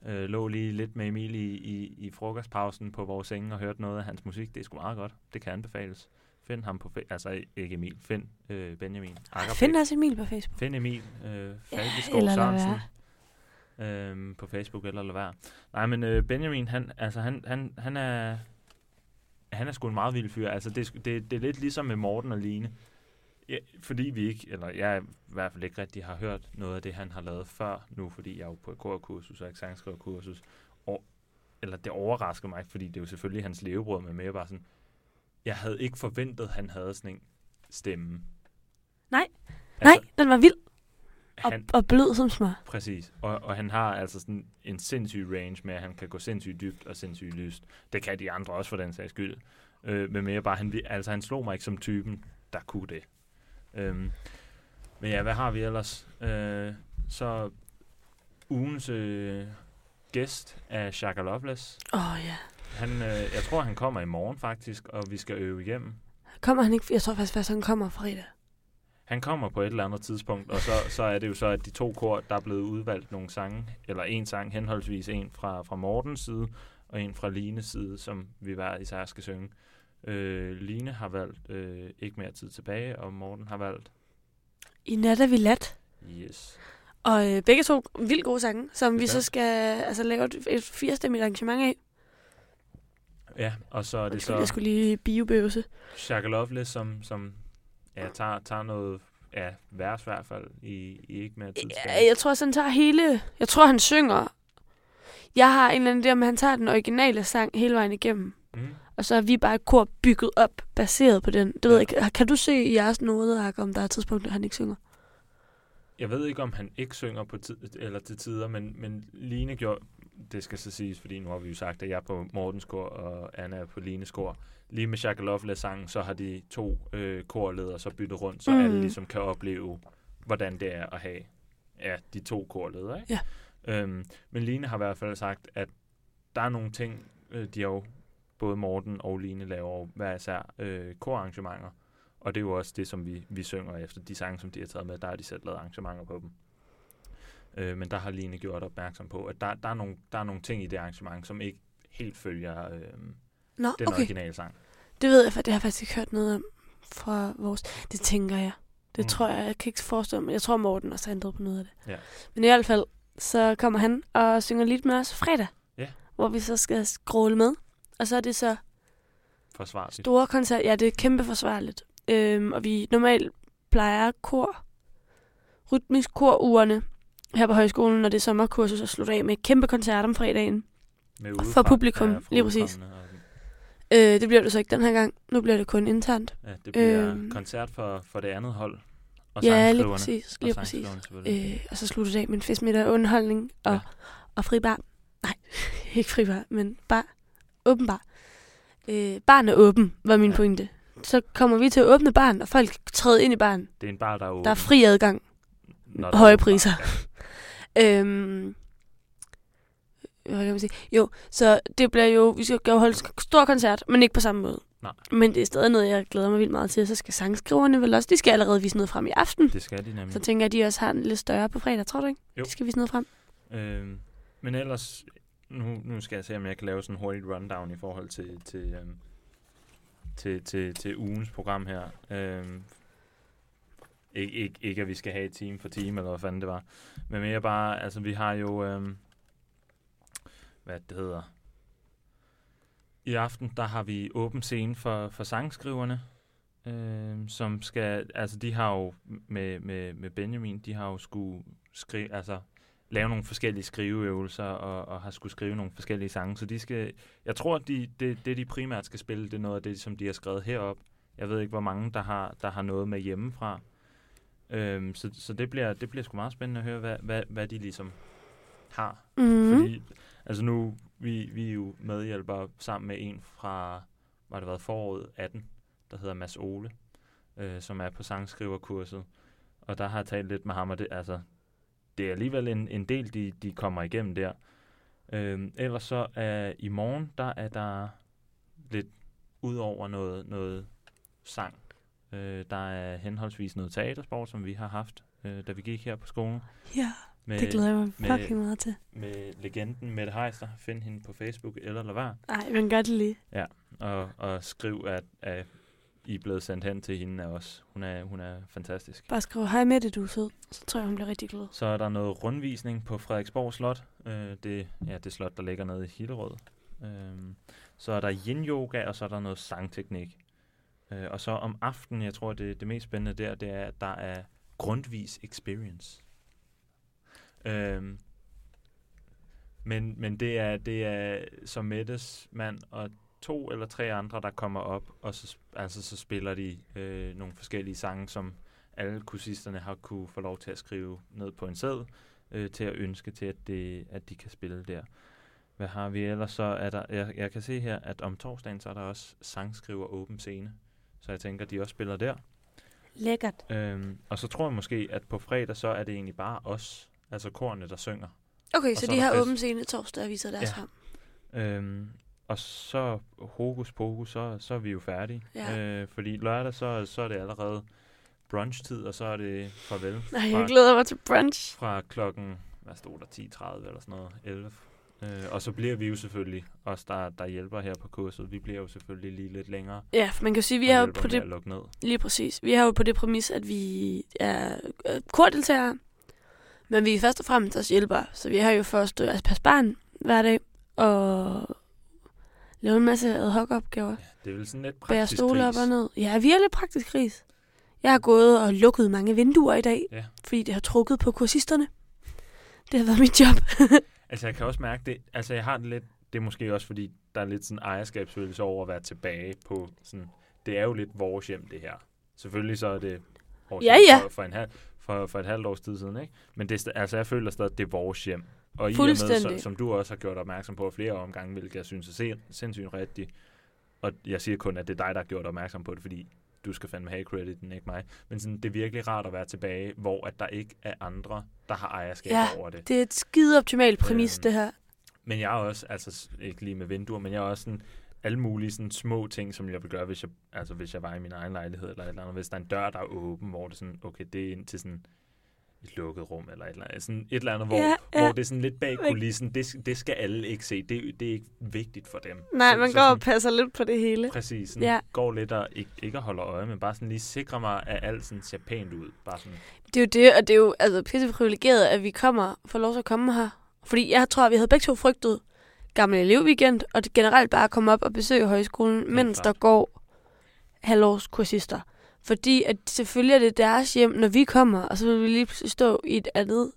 B: Øh, lå lige lidt med Emil i, i, i frokostpausen på vores senge og hørte noget af hans musik. Det er sgu meget godt. Det kan anbefales. Find ham på... Altså ikke Emil. Find øh, Benjamin. Akkerbæk.
A: Find også Emil på Facebook.
B: Find Emil. Øh, Falkeskov
A: lad
B: Sørensen. Øhm, på Facebook eller lad være. Nej, men øh, Benjamin, han, altså, han, han, han er... Han er sgu en meget vild fyr. Altså, det, det, det er lidt ligesom med Morten og Line. Ja, fordi vi ikke, eller jeg i hvert fald ikke rigtig har hørt noget af det, han har lavet før nu, fordi jeg er jo på et korkursus og et sangskriverkursus. Og, eller det overrasker mig ikke, fordi det er jo selvfølgelig hans levebrød, men mere bare sådan, jeg havde ikke forventet, at han havde sådan en stemme.
A: Nej. Nej, den var vild og,
B: han,
A: og blød som smør.
B: Præcis. Og, og han har altså sådan en sindssyg range med, at han kan gå sindssygt dybt og sindssygt lyst. Det kan de andre også for den sags skyld. Øh, men mere bare, han, altså han slog mig ikke som typen, der kunne det. Øhm, men ja, hvad har vi ellers? Øh, så ugens øh, gæst er Shaka Loveless.
A: Åh oh, ja.
B: Han, øh, jeg tror, han kommer i morgen faktisk, og vi skal øve igennem.
A: Kommer han ikke? Jeg tror faktisk, at han kommer fredag.
B: Han kommer på et eller andet tidspunkt, og så, så er det jo så, at de to kor, der er blevet udvalgt nogle sange, eller en sang, henholdsvis en fra, fra Mortens side, og en fra Lines side, som vi hver især skal synge. Øh, Line har valgt øh, Ikke mere tid tilbage, og Morten har valgt
A: I nat er vi lat.
B: Yes.
A: Og øh, begge to vildt gode sange, som vi
B: Bestemt.
A: så skal altså, lave et, et firestemmigt arrangement af.
B: Ja, og så er det
A: Undskyld, jeg
B: så
A: skulle lige biobøvse.
B: Shaka Loveless, som, som ja, tager, tager noget ja, vers i hvert fald i, i Ikke mere tid
A: Ja, jeg tror han tager hele... Jeg tror, han synger... Jeg har en eller anden idé om, han tager den originale sang hele vejen igennem.
B: Mm.
A: Og så er vi bare et kor bygget op, baseret på den. Det ved jeg ikke. Kan du se i jeres nodeark, om der er et tidspunkt, han ikke synger?
B: Jeg ved ikke, om han ikke synger på tid, eller til tider, men, men Line gjorde, det skal så siges, fordi nu har vi jo sagt, at jeg er på Mortens kor, og Anna er på Lines kor. Lige med Shaka Loveless-sangen, så har de to øh, korledere så byttet rundt, så
A: mm.
B: alle ligesom kan opleve, hvordan det er at have ja, de to korledere. Ikke?
A: Ja.
B: Øhm, men Line har i hvert fald sagt, at der er nogle ting, øh, de har jo, både Morten og Line laver hver især øh, korarrangementer, og det er jo også det, som vi, vi synger efter. De sange, som de har taget med, der har de selv lavet arrangementer på dem. Øh, men der har Line gjort opmærksom på, at der, der, er nogle, der er nogle ting i det arrangement, som ikke helt følger øh,
A: Nå,
B: den
A: okay.
B: originale sang.
A: Det ved jeg, for det har jeg faktisk ikke hørt noget om fra vores... Det tænker jeg. Det
B: mm.
A: tror jeg, jeg kan ikke forestille mig. Jeg tror, Morten også har ændret på noget af det.
B: Ja.
A: Men i hvert fald, så kommer han og synger lidt med os fredag.
B: Ja.
A: Hvor vi så skal skråle med. Og så er det så
B: Forsvarligt.
A: store koncert. Ja, det er kæmpe forsvarligt. Øhm, og vi normalt plejer kor, rytmisk korugerne her på højskolen, når det er sommerkursus, at slutte af med et kæmpe koncert om fredagen.
B: Med
A: for
B: udefra-
A: publikum,
B: ja, for
A: lige præcis.
B: og-
A: Øh, det bliver det så ikke den her gang. Nu bliver det kun internt.
B: Ja, det bliver
A: Øhm.
B: koncert for, for det andet hold. Og
A: ja, lige præcis.
B: Og
A: Lige præcis.
B: sangskriverne selvfølgelig.
A: Øh, og så slutter det af med en fest med der underholdning og,
B: Ja.
A: og fri bar. Nej, [laughs] ikke fri bar, men bar. Åben bar. Øh, baren er åben, var min
B: Ja.
A: ja. pointe. Så kommer vi til at åbne baren, og folk træder ind i baren.
B: Det er en bar, der er åben.
A: Der er fri adgang.
B: når
A: høje
B: åben bar.
A: priser. [laughs] Øhm, hvad kan man sige? Jo, så det bliver jo, vi skal jo holde stor koncert, men ikke på samme måde.
B: Nej.
A: Men det er stadig noget, jeg glæder mig vildt meget til. Så skal sangskriverne vel også, de skal allerede vise noget frem i aften.
B: Det skal de nemlig.
A: Så tænker jeg, at de også har en lidt større på fredag, tror du ikke?
B: Jo.
A: De skal vise noget frem.
B: Øhm, men ellers, nu, nu skal jeg se, om jeg kan lave sådan en hurtig rundown i forhold til, til, øhm, til, til, til ugens program her. Øhm, ikke, ikke, ikke, at vi skal have time for time, eller hvad fanden det var. Men mere bare, altså vi har jo, øhm, hvad det hedder. I aften, der har vi åben scene for, for sangskriverne, øhm, som skal, altså de har jo med, med, med Benjamin, de har jo skulle skrive, altså lave nogle forskellige skriveøvelser og, og har skulle skrive nogle forskellige sange. Så de skal, jeg tror, at de, det, det, de primært skal spille, det er noget af det, som de har skrevet herop. Jeg ved ikke, hvor mange, der har, der har noget med hjemmefra. Øhm, så så det, bliver, det bliver sgu meget spændende at høre, hvad, hvad, hvad de ligesom har.
A: Mm.
B: Fordi, altså nu, vi, vi er jo medhjælpere sammen med en fra, var det været foråret 18, der hedder Mads Ole, øh, som er på sangskriverkurset. Og der har jeg talt lidt med ham, og det, altså, det er alligevel en, en del, de, de kommer igennem der. Øhm, ellers så er i morgen, der er der lidt ud over noget, noget sang. Øh, der er henholdsvis noget teatersport, som vi har haft, øh, da vi gik her på skolen.
A: Ja,
B: Med,
A: det glæder jeg mig
B: med-
A: fucking meget til.
B: med legenden Mette Heister. Find hende på Facebook eller lad være.
A: Nej, men gør det lige.
B: Og, og skriv, at, at I er blevet sendt hen til hende af os. Hun er, hun er fantastisk.
A: Bare skriv, hej med det, du er sød. Så tror jeg, hun bliver rigtig glad.
B: Så er der noget rundvisning på Frederiksborg Slot. Øh, det, ja, det slot, der ligger nede i Hillerød. Øh, så er der yin-yoga, og så er der noget sangteknik. Øh, og så om aftenen, jeg tror, det, det mest spændende der, det er, at der er grundvis experience. Øh, men, men det er, det er som Mettes mand og to eller tre andre, der kommer op, og så, altså, så spiller de øh, nogle forskellige sange, som alle kursisterne har kunne få lov til at skrive ned på en seddel, øh, til at ønske til, at, det, at de kan spille der. Hvad har vi ellers? Så er der, jeg, jeg kan se her, at om torsdagen, så er der også sangskriver åben scene. Så jeg tænker, at de også spiller der.
A: Lækkert.
B: Øhm, og så tror jeg måske, at på fredag, så er det egentlig bare os, altså korne, der synger.
A: Okay,
B: Og
A: så,
B: så
A: de har åben scene torsdag og viser deres
B: Ja.
A: frem.
B: Øhm, og så hokus pokus, så, så er vi jo færdige.
A: Ja.
B: Øh, fordi lørdag, så, så er det allerede brunchtid, og så er det farvel [laughs]
A: Nej,
B: fra,
A: jeg glæder mig til brunch.
B: fra klokken, hvad stod der, 10.30 eller sådan noget, 11. Øh, og så bliver vi jo selvfølgelig, os der, der hjælper her på kurset, vi bliver jo selvfølgelig lige lidt længere.
A: Ja, for man kan jo sige, vi er jo på det
B: ned.
A: Lige præcis. Vi har jo på det præmis, at vi er øh, kordeltagere, men vi er først og fremmest også hjælpere. Så vi har jo først øh, at passe barn hver dag, og lave en masse ad hoc opgaver.
B: Ja, det er vel sådan lidt
A: Bære
B: praktisk
A: stole op
B: gris.
A: og ned. Ja, vi er lidt praktisk kris. Jeg har gået og lukket mange vinduer i dag,
B: Ja.
A: fordi det har trukket på kursisterne. Det har været mit job. [laughs]
B: Altså, jeg kan også mærke det. Altså, jeg har det lidt... Det er måske også, fordi der er lidt sådan ejerskabsfølelse over at være tilbage på sådan... Det er jo lidt vores hjem, det her. Selvfølgelig så er det
A: Ja, ja.
B: For, for, en halv, for, for et halvt års tid siden, ikke? Men det, altså, jeg føler stadig, at det er vores hjem. Og i og med,
A: Fuldstændig.
B: som du også har gjort opmærksom på flere omgange, hvilket jeg synes er sind, sindssygt rigtigt. Og jeg siger kun, at det er dig, der har gjort opmærksom på det, fordi du skal fandme have crediten, ikke mig. Men sådan, det er virkelig rart at være tilbage, hvor at der ikke er andre, der har ejerskab
A: Ja.
B: over det.
A: Det er et skide optimalt præmis,
B: Øhm,
A: det her.
B: Men jeg er også, altså ikke lige med vinduer, men jeg er også sådan, alle mulige sådan små ting, som jeg vil gøre, hvis jeg, altså hvis jeg var i min egen lejlighed eller et eller andet. Hvis der er en dør, der er åben, hvor det sådan, okay, det er ind til sådan et lukket rum eller et eller andet. Sådan et eller andet, hvor,
A: Ja, ja.
B: hvor det er sådan lidt bag kulissen. Det, det skal alle ikke se. Det, det er ikke vigtigt for dem.
A: Nej,
B: Så-
A: man
B: så
A: går og
B: sådan-
A: passer lidt på det hele.
B: Præcis. Sådan,
A: Ja.
B: Går lidt og ikke, ikke at holde øje, men bare sådan lige sikre mig, at alt sådan ser pænt ud. Bare sådan,
A: Det er jo det, og det er jo altså, pisse privilegeret, at vi kommer, får lov til at komme her. Fordi jeg tror, at vi havde begge to frygtet gammel elevweekend, og det generelt bare at komme op og besøge højskolen, mens der går halvårskursister. Fordi at selvfølgelig er det deres hjem, når vi kommer, og så vil vi lige stå i et andet,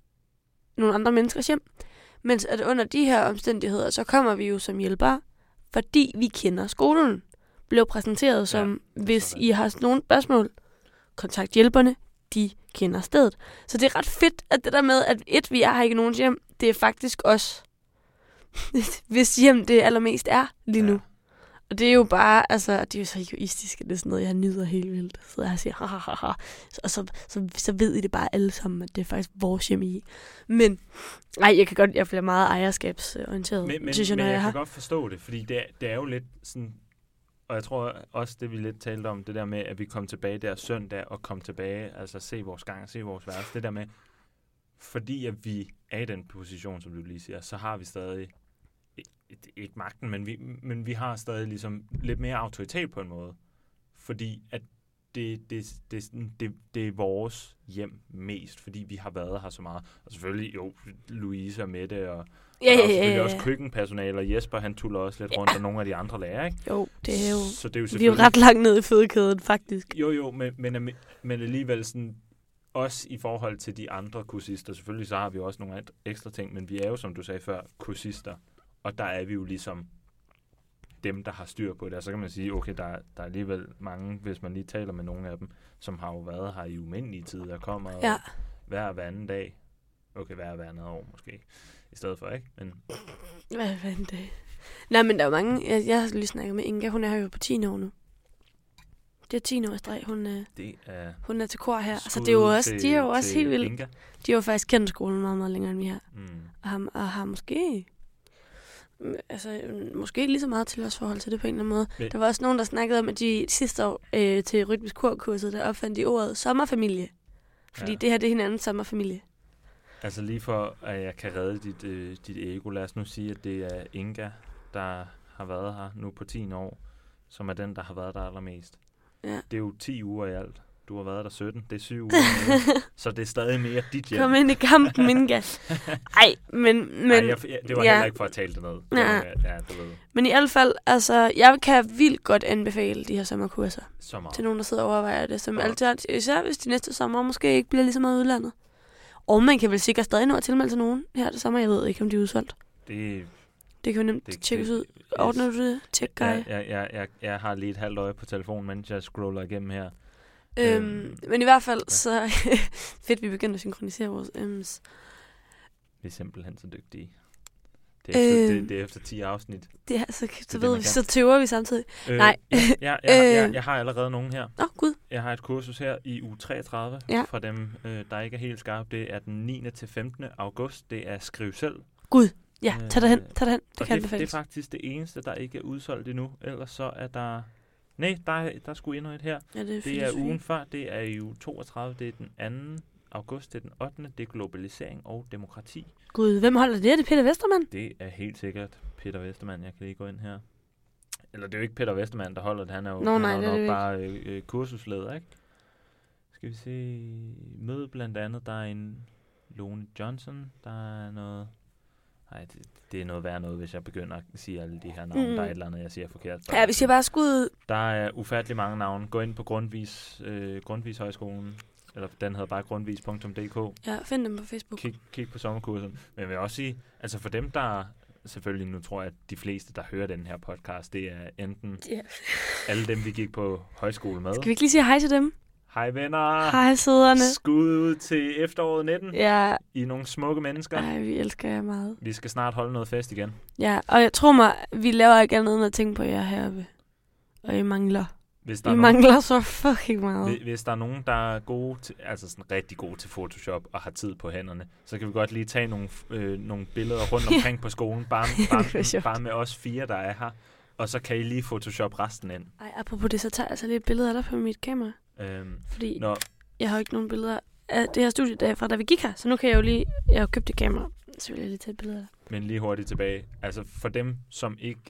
A: nogle andre menneskers hjem. Mens at under de her omstændigheder, så kommer vi jo som hjælpere, fordi vi kender skolen. Blev præsenteret som,
B: er
A: hvis I har nogle spørgsmål, kontakt hjælperne, de kender stedet. Så det er ret fedt, at det der med, at et, vi er her ikke nogens hjem, det er faktisk os. [laughs] hvis hjem det allermest er lige nu. Og det er jo bare, altså, det er jo så egoistisk, at det er sådan noget, jeg nyder helt vildt. Så jeg siger, ha, ha, ha. Og så, så, så ved I det bare alle sammen, at det er faktisk vores hjem i. Men, nej, jeg kan godt, jeg bliver meget ejerskabsorienteret,
B: Men, men,
A: synes jeg,
B: men jeg
A: jeg er
B: kan godt forstå det, fordi det er, det er jo lidt sådan... Og jeg tror også, det vi lidt talte om, det der med, at vi kom tilbage der søndag, og kom tilbage, altså se vores gang, se vores værelse. Det der med, fordi at vi er i den position, som du lige siger, så har vi stadig, ikke, magten, men vi, men vi har stadig ligesom lidt mere autoritet på en måde. Fordi at det, det, det, det, det er vores hjem mest, fordi vi har været her så meget. Og selvfølgelig, jo, Louise og Mette og
A: Ja,
B: og
A: ja,
B: er
A: ja,
B: selvfølgelig
A: ja.
B: også køkkenpersonale, og Jesper, han tuller også lidt rundt, og nogle af de andre lærere, ikke?
A: Jo, det er jo...
B: Så det er jo
A: Vi er jo
B: selvfølgelig...
A: ret langt ned i fødekæden, faktisk.
B: Jo, jo, men, men, men alligevel sådan, også i forhold til de andre kursister, selvfølgelig så har vi også nogle ekstra ting, men vi er jo, som du sagde før, kursister, og der er vi jo ligesom dem, der har styr på det. Og så kan man sige, okay, der, der er alligevel mange, hvis man lige taler med nogle af dem, som har jo været her i umindelige tider, kommer
A: Ja.
B: hver hver anden dag. Okay, hver hver andet år måske, i stedet for, ikke? Men
A: Hvad fanden det? Nej, men der er mange... Jeg, jeg har lige snakket med Inga. Hun er jo på 10 år nu. Det er 10 år i streg. Hun, øh,
B: det er...
A: hun er til kor her. Så
B: skud
A: det er jo også, de er jo også
B: til
A: helt vildt.
B: Inga.
A: De har jo faktisk kendt skolen meget, meget længere, end vi har.
B: Mm.
A: Og har, og har måske... Altså, mm, måske lige så meget til os forhold til det på en eller anden måde.
B: Men-
A: Der var også nogen, der snakkede om, at de sidste år øh, til rytmisk korkurset, der opfandt de ordet sommerfamilie. Fordi
B: ja.
A: det her, det er hinandens sommerfamilie.
B: Altså lige for, at jeg kan redde dit, øh, dit ego, lad os nu sige, at det er Inga, der har været her nu på 10 år, som er den, der har været der allermest.
A: Ja.
B: Det er jo 10 uger i alt. Du har været der 17, det er 7 uger [laughs] så det er stadig mere dit hjem.
A: Kom ind i kampen, Inga. [laughs] Ej, men... men
B: Nej, jeg, jeg, det var
A: ja.
B: heller ikke for at tale det ned. Det
A: Nej.
B: var, ja, du ved,
A: Men i hvert fald, altså, jeg kan vildt godt anbefale de her sommerkurser
B: meget.
A: til nogen, der sidder og overvejer det som
B: Ja.
A: alternativ. Især hvis de næste sommer måske ikke bliver lige så meget udlandet. Og man kan vel sikkert stadig nå at tilmelde til nogen her det sommer. Jeg ved ikke, om de er udsolgt.
B: Det,
A: Det kan jo nemt
B: det,
A: tjekkes ud. Ordner du det? Tjek, guy.
B: Jeg, jeg, jeg, jeg, jeg har lige et halvt øje på telefonen, mens jeg scroller igennem her.
A: Øhm,
B: Øhm,
A: men i hvert fald,
B: ja.
A: så [laughs] fedt, vi begyndte at synkronisere vores M's.
B: Vi er simpelthen så dygtige. Det er, efter,
A: Øh.
B: det, det er efter 10 afsnit.
A: Det er, så, så
B: det,
A: ved vi, så tøver vi samtidig.
B: Øh,
A: Nej.
B: Ja, ja, ja, [laughs] ja,
A: Øh.
B: jeg har allerede nogen her.
A: Åh, oh, gud.
B: Jeg har et kursus her i uge 33
A: Ja.
B: fra dem, øh, der ikke er helt skarpe. Det er den 9. til 15. august. Det er Skriv selv.
A: Ja,
B: Øh,
A: tag dig hen, tag dig hen. Det kan
B: det, det er faktisk det eneste, der ikke er udsolgt endnu. Ellers så er der... Nej, der er, der er sgu endnu et her.
A: Ja, det er,
B: Det er ugen før. Det er uge 32. Det er den 2. august. Det er den 8. Det er globalisering og demokrati.
A: Gud, hvem holder det? Er det Peter Vestermann?
B: Det er helt sikkert Peter Vestermann. Jeg kan lige gå ind her. Eller det er jo ikke Peter Vestermann, der holder det. Han er jo,
A: Nå,
B: han
A: nej,
B: er jo nok
A: det
B: bare øh, øh, kursusleder, ikke? Skal vi se... Møde blandt andet, der er en Lone Johnson. Der er noget... Nej, det, det er noget værd noget, hvis jeg begynder at sige alle de her navne.
A: Mm.
B: Der er et eller andet, jeg siger forkert.
A: Ja, vi siger bare skud.
B: Der er ufattelig mange navne. Gå ind på Grundvis, øh, Grundvis Højskolen. Eller den hedder bare grundvis.dk.
A: Ja, find dem på Facebook.
B: Kig, kig på sommerkursen. Men jeg vil også sige, altså for dem, der selvfølgelig nu tror jeg, at de fleste, der hører den her podcast, det er enten
A: Ja.
B: alle dem, vi gik på højskole med.
A: Skal vi ikke lige sige hej til dem?
B: Hej venner!
A: Hej, sæderne.
B: Skud ud til efteråret 19.
A: Ja,
B: I er nogle smukke mennesker.
A: ej, vi elsker jer meget.
B: Vi skal snart holde noget fest igen.
A: Ja, og jeg tror mig, vi laver ikke andet end at tænke på jer heroppe. Og I mangler.
B: Hvis der,
A: I
B: er nogen,
A: mangler så fucking meget.
B: hvis- hvis der er nogen, der er gode til, altså sådan rigtig gode til Photoshop og har tid på hænderne, så kan vi godt lige tage nogle, øh, nogle billeder rundt [laughs] omkring på skolen, bare, [laughs] bare, bare med os fire, der er her. Og så kan I lige Photoshop resten ind.
A: Ej, apropos det, så tager jeg altså lige et billede af dig på mit kamera.
B: Øhm,
A: Fordi
B: Nå,
A: jeg har ikke nogen billeder af det her studie, der fra da vi gik her. Så nu kan jeg jo lige... Jeg har købt et kamera, så vil jeg lige tage et billede af dig.
B: men lige hurtigt tilbage. Altså for dem, som ikke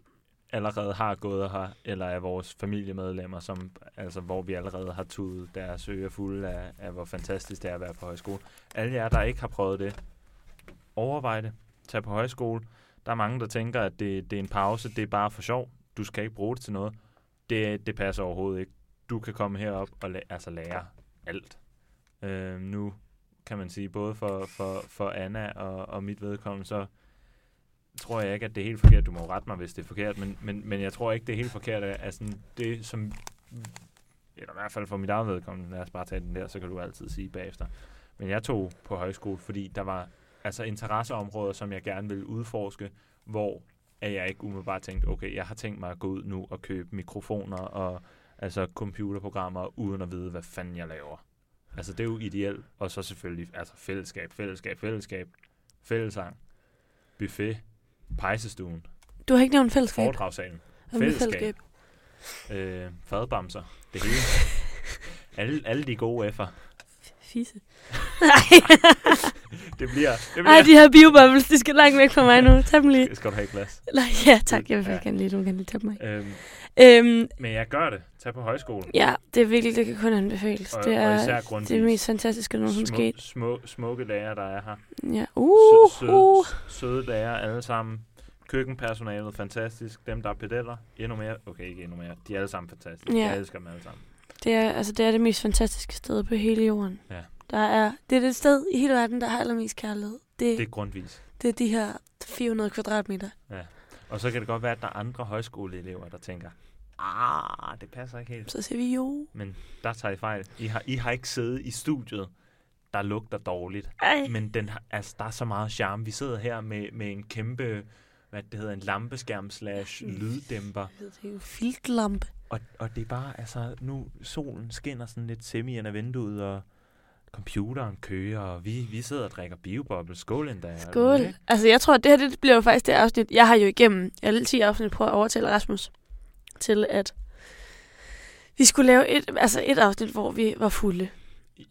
B: allerede har gået her, eller er vores familiemedlemmer, som, altså, hvor vi allerede har tudet deres ører fulde af, af, hvor fantastisk det er at være på højskole. Alle jer, der ikke har prøvet det, overvej det. Tag på højskole. Der er mange, der tænker, at det, det er en pause, det er bare for sjov. Du skal ikke bruge det til noget. Det, det passer overhovedet ikke. Du kan komme herop og la- altså lære alt. Øh, nu kan man sige, både for, for, for Anna og, og mit vedkommende, så tror jeg ikke, at det er helt forkert. Du må rette mig, hvis det er forkert, men, men, men jeg tror ikke, det er helt forkert, at at sådan det, som eller i hvert fald for mit eget vedkommende, lad os bare tage den der, så kan du altid sige bagefter. Men jeg tog på højskole, fordi der var altså interesseområder, som jeg gerne ville udforske, hvor at jeg ikke umiddelbart tænkte, okay, jeg har tænkt mig at gå ud nu og købe mikrofoner og altså computerprogrammer, uden at vide, hvad fanden jeg laver. Altså, det er jo ideelt. Og så selvfølgelig, altså fællesskab, fællesskab, fællesskab, fællesang, buffet, pejsestuen,
A: Du har ikke nævnt fællesskab.
B: foredragssalen,
A: med
B: fællesskab. øh, fadbamser, det hele. alle, alle de gode F'er.
A: Fisse. [laughs]
B: Det bliver, det
A: Ej,
B: bliver.
A: de her biobubbles, de skal langt væk fra mig nu. Tag dem lige.
B: Skal du have et glas?
A: Nej, ja, tak. Jeg vil
B: Ja.
A: gerne lige, du kan lige tage mig.
B: Øhm,
A: Øhm,
B: men jeg gør det. Tag på højskole.
A: ja, det er virkelig, det kan kun anbefales.
B: Og,
A: det
B: og
A: er
B: grundvis.
A: det mest fantastiske, der nogensinde
B: små,
A: skete.
B: små, smukke lærere, der er her.
A: Ja. Uh,
B: Sø, søde,
A: uh.
B: søde lærere alle sammen. Køkkenpersonalet, fantastisk. Dem, der er pedeller, endnu mere. Okay, ikke endnu mere. De er alle sammen fantastiske.
A: Ja.
B: Jeg elsker dem alle sammen.
A: Det er, altså, det er det mest fantastiske sted på hele jorden.
B: Ja.
A: Der er, det er det sted i hele verden, der har allermest kærlighed. Det,
B: Det er grundvis.
A: det er de her 400 kvadratmeter.
B: Og så kan det godt være, at der er andre højskoleelever, der tænker, ah, det passer ikke helt.
A: Så siger vi jo.
B: Men der tager I fejl. I har, I har ikke siddet i studiet, der lugter dårligt.
A: Ej.
B: Men den, har- altså, der er så meget charme. Vi sidder her med, med en kæmpe, hvad det hedder, en lampeskærm slash lyddæmper.
A: Det er jo filtlampe.
B: Og, og det er bare, altså, nu solen skinner sådan lidt semi ind af vinduet, og computeren kører, og vi, vi sidder og drikker biobobble. Skål endda.
A: Skål. Altså, jeg tror, at det her det bliver jo faktisk det afsnit. Jeg har jo igennem alle 10 afsnit prøvet at overtale Rasmus til, at vi skulle lave et, altså et afsnit, hvor vi var fulde.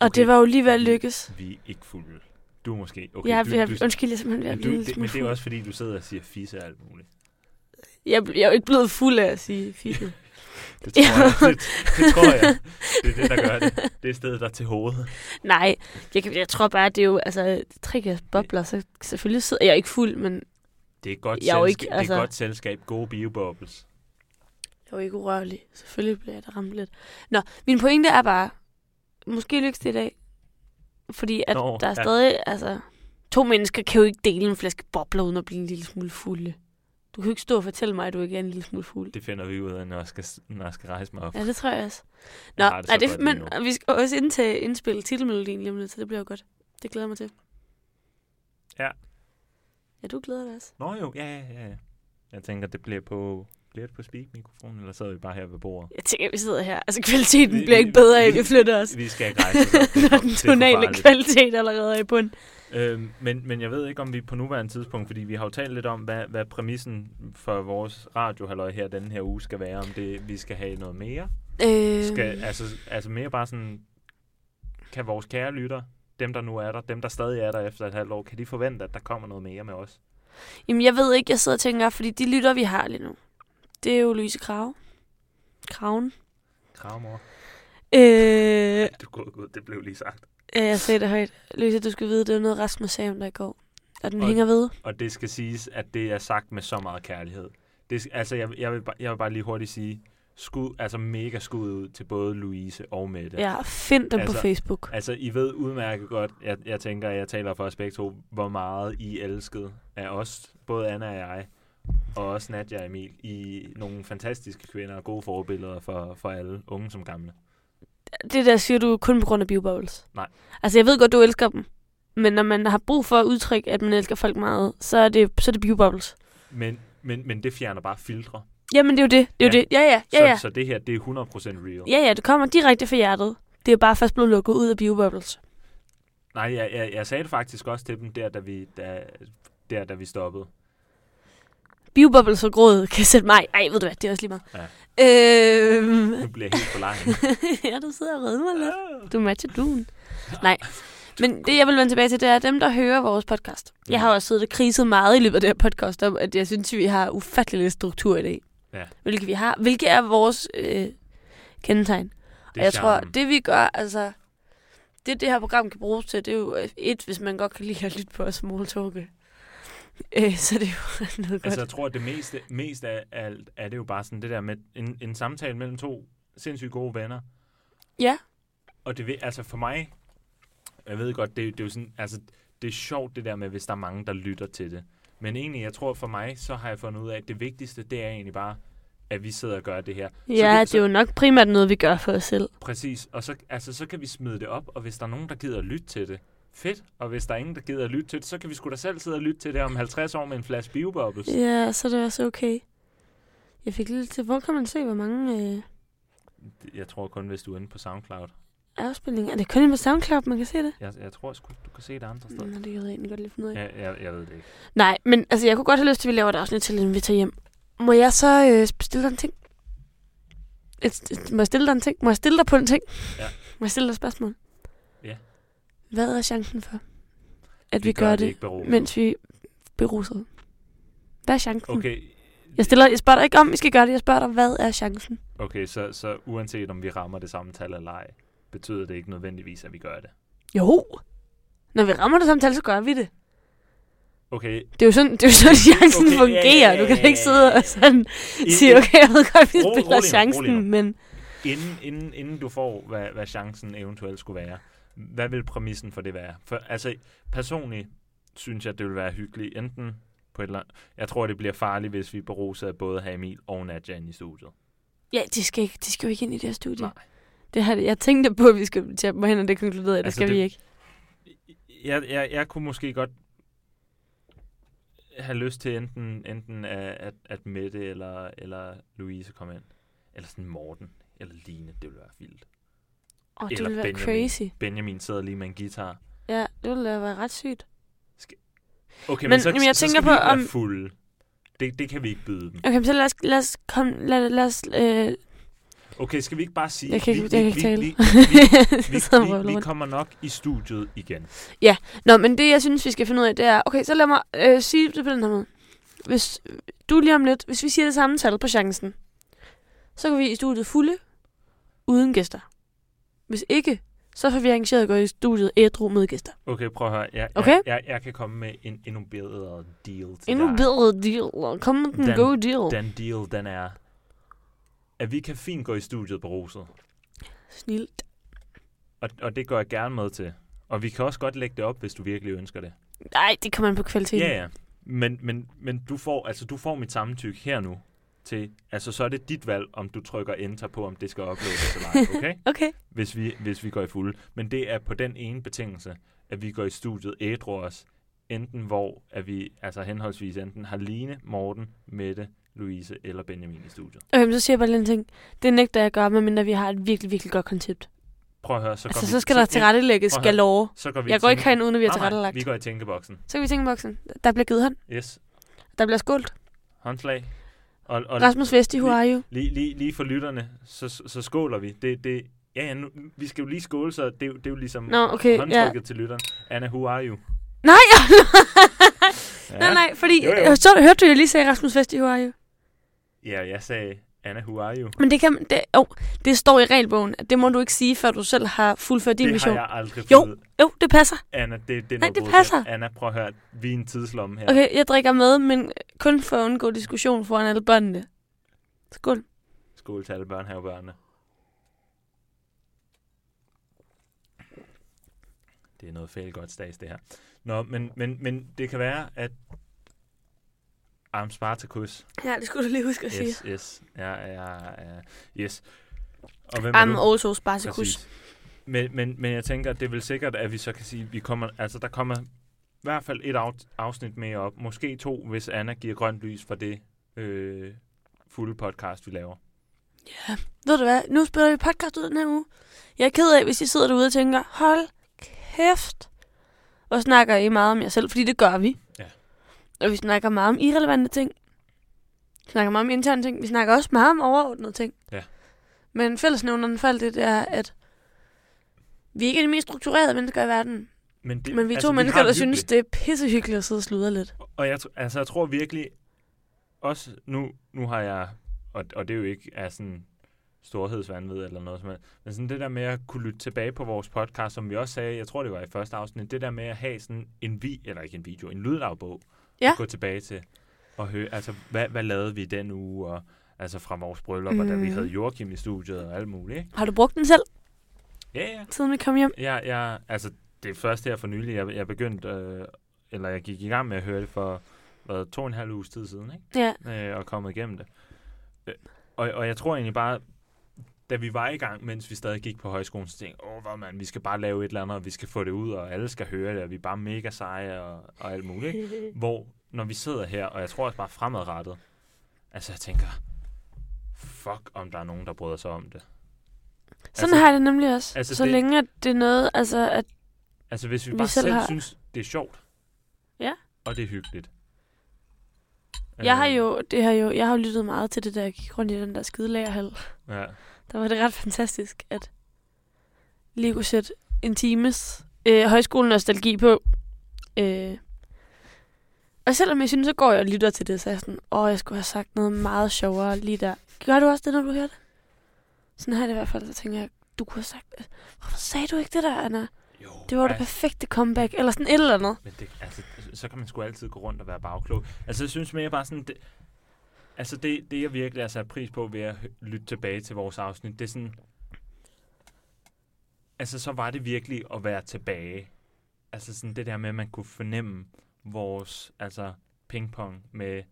A: Og det var jo lige ved at lykkes.
B: Vi er ikke fulde. Du er måske. Okay,
A: Okay, jeg,
B: du,
A: jeg,
B: du,
A: undskyld, jeg er simpelthen ved
B: du, det, men det er også fordi, du sidder og siger fisse og alt muligt.
A: Jeg, jeg er jo ikke blevet fuld af at sige fisse. [laughs]
B: Det tror jeg. Det, det tror jeg. Det er det, der gør det. [laughs] Det er stedet, der er til hovedet.
A: Nej, jeg, jeg tror bare, at det er jo, altså, glas bobler, så selvfølgelig sidder jeg ikke fuld, men
B: Det er godt,
A: Jeg
B: selskab,
A: ikke,
B: det
A: altså-
B: er godt selskab. Gode biobobbles.
A: jeg er jo ikke urørlig. Selvfølgelig bliver jeg da ramt lidt. Nå, min pointe er bare, måske lykkes det i dag, fordi at
B: Nå,
A: der er
B: ja.
A: stadig, altså, to mennesker kan jo ikke dele en flaske bobler, uden at blive en lille smule fulde. Du kan ikke stå og fortælle mig, at du ikke er en lille smule fuld.
B: Det finder vi ud af, når jeg skal, når jeg skal rejse mig op.
A: Ja, det tror jeg også. Nå,
B: Jeg det
A: nej, det, men vi skal også indtage indspille titelmelodien lige om lidt, så det bliver jo godt. Det glæder jeg mig til.
B: Ja.
A: Ja, du glæder dig også.
B: Nå jo, ja, ja, ja. Jeg tænker, det bliver på, bliver det på speak-mikrofonen, eller sidder vi bare her ved bordet?
A: Jeg tænker, vi sidder her. Altså, kvaliteten
B: Vi-
A: bliver ikke bedre af, at
B: vi-
A: flytter os.
B: Vi skal ikke rejse os er [laughs]
A: Når den
B: er
A: tonale kvalitet allerede er i bund.
B: Øhm, men, men jeg ved ikke, om vi på nuværende tidspunkt, fordi vi har jo talt lidt om, hvad, hvad præmissen for vores radiohalløj her denne her uge skal være, om det vi skal have noget mere.
A: Øh,
B: Skal, altså, altså mere bare sådan, kan vores kære lytter, dem der nu er der, dem der stadig er der efter et halvt år, kan de forvente, at der kommer noget mere med os?
A: Jamen, jeg ved ikke, jeg sidder og tænker, fordi de lytter, vi har lige nu, det er jo Louise Krave. Kraven.
B: Kravmor.
A: Øh,
B: Du går ud, det blev lige sagt.
A: Ja, jeg sagde det højt. Louise, du skal vide, det er noget Rasmus sagde om dig i går. Og den
B: Og-
A: hænger ved.
B: Og det skal siges, at det er sagt med så meget kærlighed. Det, altså, jeg, jeg, vil, bare- jeg vil bare lige hurtigt sige, skud, altså mega skud ud til både Louise og Mette.
A: Ja, find dem
B: Altså-
A: på Facebook.
B: Altså, I ved udmærket godt, jeg, jeg tænker, jeg taler for os begge to, hvor meget I elskede af os, både Anna og jeg, og også Nadja og Emil, i nogle fantastiske kvinder og gode forbilleder for, for alle, unge som gamle.
A: Det der siger du kun på grund af biobubbles.
B: Nej.
A: Altså, jeg ved godt, du elsker dem. Men når man har brug for at udtrykke, at man elsker folk meget, så er det, så er det biobubbles.
B: Men, men, men det fjerner bare filtre.
A: Jamen, det er jo det. Det er jo
B: Ja.
A: det. Ja, ja, ja, ja.
B: Så, så det her, det er 100% real.
A: Ja, ja, det kommer direkte fra hjertet. Det er bare først blevet lukket ud af biobubbles.
B: Nej, jeg, jeg, jeg sagde det faktisk også til dem, der da vi, da, der, da vi stoppede.
A: Biobubbles og gråd kan sætte mig... Ej, ved du hvad, det er også lige meget.
B: Ja.
A: Øhm,
B: Nu bliver jeg helt for lang. [laughs]
A: ja, du sidder og redder mig lidt. Du matcher duen. Nej. Men det, jeg vil vende tilbage til, det er dem, der hører vores podcast.
B: Ja.
A: Jeg har også siddet og kriset meget i løbet af det her podcast om, at jeg synes, vi har ufattelig lidt struktur i dag.
B: Ja.
A: Hvilket vi har. Hvilket er vores øh, kendetegn.
B: Det
A: Og jeg tror,
B: charmen.
A: det vi gør, altså... Det, det her program kan bruges til, det er jo øh, et, hvis man godt kan lide at lytte på os small talke. Øh, så det er jo [laughs] noget godt.
B: Altså, jeg tror, at det meste, mest af alt er det jo bare sådan det der med en, en samtale mellem to sindssygt gode venner.
A: Ja.
B: Og det altså for mig, jeg ved godt, det, det er jo sådan, altså, det er sjovt det der med, hvis der er mange, der lytter til det. Men egentlig, jeg tror for mig, så har jeg fundet ud af, at det vigtigste, det er egentlig bare, at vi sidder og gør det her.
A: Ja,
B: så,
A: det er jo nok primært noget, vi gør for os selv.
B: Præcis, og så, altså, så kan vi smide det op, og hvis der er nogen, der gider at lytte til det, fedt. Og hvis der er ingen, der gider at lytte til det, så kan vi sgu da selv sidde og lytte til det om 50 år med en flaske biobubbles.
A: Ja, så er det også okay. Jeg fik lidt til, hvor kan man se, hvor mange øh,
B: Jeg tror kun, hvis du er inde på SoundCloud.
A: afspilninger? Er det kun inde på SoundCloud, man kan se det?
B: Jeg, jeg tror sgu, du kan se det andre steder.
A: Nå, det kan jeg egentlig godt lige finde ud af.
B: Ja, jeg, jeg ved det ikke.
A: Nej, men altså, jeg kunne godt have lyst til, at vi laver et afsnit til, inden vi tager hjem. Må jeg så øh, bestille dig en ting? Et, et, må jeg stille dig en ting? Må jeg stille dig på en ting?
B: Ja.
A: Må jeg stille dig et spørgsmål? Hvad er chancen for, at vi, vi gør det,
B: ikke beruset.
A: mens vi er beruset? Hvad er chancen?
B: Okay,
A: Jeg, stiller, jeg spørger dig ikke om, vi skal gøre det. Jeg spørger dig, hvad er chancen?
B: okay så, så uanset om vi rammer det samme tal eller ej, betyder det ikke nødvendigvis, at vi gør det.
A: Jo. Når vi rammer det samtale, så gør vi det.
B: Okay,
A: Det er jo sådan, det er jo sådan [laughs] chancen
B: Okay,
A: okay,
B: ja,
A: fungerer.
B: ja, ja,
A: Du kan ikke sidde og sådan sige, okay, jeg ved godt, vi spiller chancen, men...
B: inden, inden, inden du får, hvad, hvad chancen eventuelt skulle være, hvad vil præmissen for det være? For, altså, personligt synes jeg, det vil være hyggeligt. Enten på et eller andet... Jeg tror, det bliver farligt, hvis vi beruser af både have Emil og Nadja ind i studiet.
A: Ja, de skal, ikke, de skal jo ikke ind i det her studie.
B: Nej.
A: Det har, jeg tænkte på, at vi skal tage dem hen, og det konkluderede jeg, det
B: Altså,
A: skal
B: det-
A: vi ikke.
B: Jeg, jeg, jeg kunne måske godt have lyst til enten, enten at, at, Mette eller, eller Louise kom ind. Eller sådan Morten eller Line, det ville være vildt.
A: Åh, det
B: eller
A: ville være
B: Benjamin.
A: crazy.
B: Benjamin sidder lige med en guitar.
A: Ja, det ville da være ret sygt.
B: Okay, men,
A: Men-
B: så,
A: jamen, jeg
B: så
A: tænker
B: skal
A: på,
B: vi ikke være
A: om-
B: fulde. Det, det kan vi ikke byde dem.
A: Okay, men så lad os, lad os komme, lad, lad os, øh,
B: Okay, skal vi ikke bare sige...
A: Jeg kan ikke-
B: vi,
A: jeg kan
B: vi,
A: ikke tale.
B: Vi, [laughs] kommer nok i studiet igen.
A: Nå, men det, jeg synes, vi skal finde ud af, det er, okay, så lad mig øh, sige det på den her måde. Hvis du lige om lidt, hvis vi siger det samme tal på chancen, så går vi i studiet fulde, uden gæster. Hvis ikke, så får vi arrangeret at gå i studiet ædru med gæster.
B: Okay, prøv at høre. Jeg,
A: Okay.
B: jeg, jeg, jeg kan komme med en endnu bedre deal til
A: Endnu
B: dig.
A: bedre deal. Kom med den
B: Den-
A: gode deal.
B: Den deal, den er, at vi kan fint gå i studiet beruset.
A: Snilt.
B: Og, og det går jeg gerne med til. Og vi kan også godt lægge det op, hvis du virkelig ønsker det.
A: Nej, det kommer an på kvaliteten.
B: Ja, ja. Men, men, men du, får, altså, du får mit samtykke her nu til, altså så er det dit valg, om du trykker enter på, om det skal uploades eller ej, [laughs] okay?
A: Okay.
B: hvis vi, hvis vi går i fuld. Men det er på den ene betingelse, at vi går i studiet ædru os, enten hvor at vi, altså henholdsvis enten har Line, Morten, Mette, Louise eller Benjamin i studiet.
A: Okay, så siger jeg bare lige en ting. Det nægter jeg at gøre, medmindre vi har et virkelig, virkelig godt koncept.
B: Prøv at høre, så går
A: Altså,
B: vi,
A: så skal der tilrettelægges galore.
B: Så går vi
A: Jeg
B: i
A: går ikke herind, uden at vi har tilrettelagt.
B: vi går i tænkeboksen.
A: Så kan vi tænke boksen. Der bliver givet hånd.
B: Yes,
A: Der bliver skålt.
B: håndslag. Og, og
A: Rasmus Vesti, who
B: lige-
A: are you?
B: lige, lige, lige for lytterne, så, så skåler vi. Det, det, ja, ja, nu, vi skal jo lige skåle, så det, jo- det er jo ligesom
A: Nå, okay, ja.
B: håndtrykket til lytteren. Anna, who are you?
A: Nej, [laughs]
B: Ja.
A: nej, nej, fordi...
B: Jo, jo.
A: Så hørte du, jeg lige sagde Rasmus Vesti, who are you?
B: Ja, jeg sagde, Anna, who are you?
A: Men det kan... Det, oh, det står i regelbogen, at det må du ikke sige, før du selv har fuldført din
B: det
A: mission.
B: har jeg aldrig
A: Jo.
B: fået.
A: Jo, det passer.
B: Anna, det, det er
A: Nej, det passer.
B: Anna, prøv at høre, vi er en tidslomme her.
A: Okay, jeg drikker med, men kun for at undgå diskussion foran alle børnene. Skål.
B: Skål til alle børnehavebørnene. Det er noget fælt godt stads, det her. Nå, men, men, men det kan være, at Arm Spartacus.
A: Ja, det skulle du lige huske at sige.
B: Yes. Ja, ja, ja. Yes. Og hvem
A: I'm
B: du?
A: also spartacus.
B: Præcis. Men, men, men jeg tænker, det er vel sikkert, at vi så kan sige, vi kommer, altså der kommer i hvert fald et af, afsnit mere op. Måske to, hvis Anna giver grønt lys for det øh, fulde podcast, vi laver.
A: Ja, ved du hvad? Nu spiller vi podcast ud den her uge. Jeg er ked af, hvis I sidder derude og tænker, hold kæft. Og snakker I meget om jer selv, fordi det gør vi. Og vi snakker meget om irrelevante ting. Vi snakker meget om interne ting. Vi snakker også meget om overordnede ting.
B: Ja.
A: Men fællesnævneren for alt det det er, at vi ikke er de mest strukturerede mennesker i verden.
B: Men, det,
A: Men vi er to
B: altså,
A: mennesker, der synes, det er pissehyggeligt at sidde og sludre lidt.
B: Og jeg, altså, jeg tror virkelig, også nu, nu har jeg, og, og det er jo ikke af sådan storhedsvandvid eller noget som helst, men sådan det der med at kunne lytte tilbage på vores podcast, som vi også sagde, jeg tror det var i første afsnit, det der med at have sådan en vi, eller ikke en video, en lyddagbog,
A: Ja.
B: gå tilbage til og høre, altså hvad, hvad lavede vi den uge, og altså fra vores bryllup, mm. og da vi
A: Mhm.
B: havde Joachim i studiet og alt muligt, ikke?
A: Har du brugt den selv,
B: Ja, ja.
A: siden vi kom hjem?
B: Jeg, jeg, altså, det er først her for nylig, jeg, jeg begyndte, øh, eller jeg gik i gang med at høre det for hvad, to og en halv uges tid siden, ikke?
A: Ja.
B: øh, og kommet igennem det. Øh, og, og jeg tror egentlig bare, da vi var i gang, mens vi stadig gik på højskolen, så tænkte jeg, åh, hvad man, vi skal bare lave et eller andet, og vi skal få det ud, og alle skal høre det, og vi er bare mega seje og, og alt muligt. Ikke? [laughs] Hvor, når vi sidder her, og jeg tror også bare fremadrettet, altså jeg tænker, fuck, om der er nogen, der bryder sig om det.
A: Sådan
B: Altså-
A: har jeg det nemlig også.
B: altså
A: så
B: det-
A: længe at det er noget, altså at
B: Altså hvis vi,
A: Vi
B: bare
A: selv
B: selv,
A: har-
B: synes, det er sjovt,
A: Ja.
B: og det er hyggeligt.
A: Jeg har
B: Øh,
A: jo, det har jo, jeg har jo lyttet meget til det, der jeg gik rundt i den der skide lagerhal.
B: Ja,
A: Der var det ret fantastisk, at lige kunne sætte en times øh, højskolen nostalgi på. Øh. Og selvom jeg synes, så går jeg og lytter til det, så jeg sådan, åh, jeg skulle have sagt noget meget sjovere lige der. Gør du også det, når du hører det? Sådan jeg det i hvert fald, så tænker jeg, du kunne have sagt det. Hvorfor sagde du ikke det der, Anna?
B: jo,
A: Det var det
B: ej,
A: perfekte comeback, eller sådan et eller andet.
B: Men det, altså, så kan man sgu altid gå rundt og være bagklog. Altså, jeg synes mere bare sådan... Det, altså, det, det jeg virkelig har sat pris på ved at lytte tilbage til vores afsnit, det er sådan... Altså, så var det virkelig at være tilbage. Altså, sådan det der med, at man kunne fornemme vores, altså, pingpong med...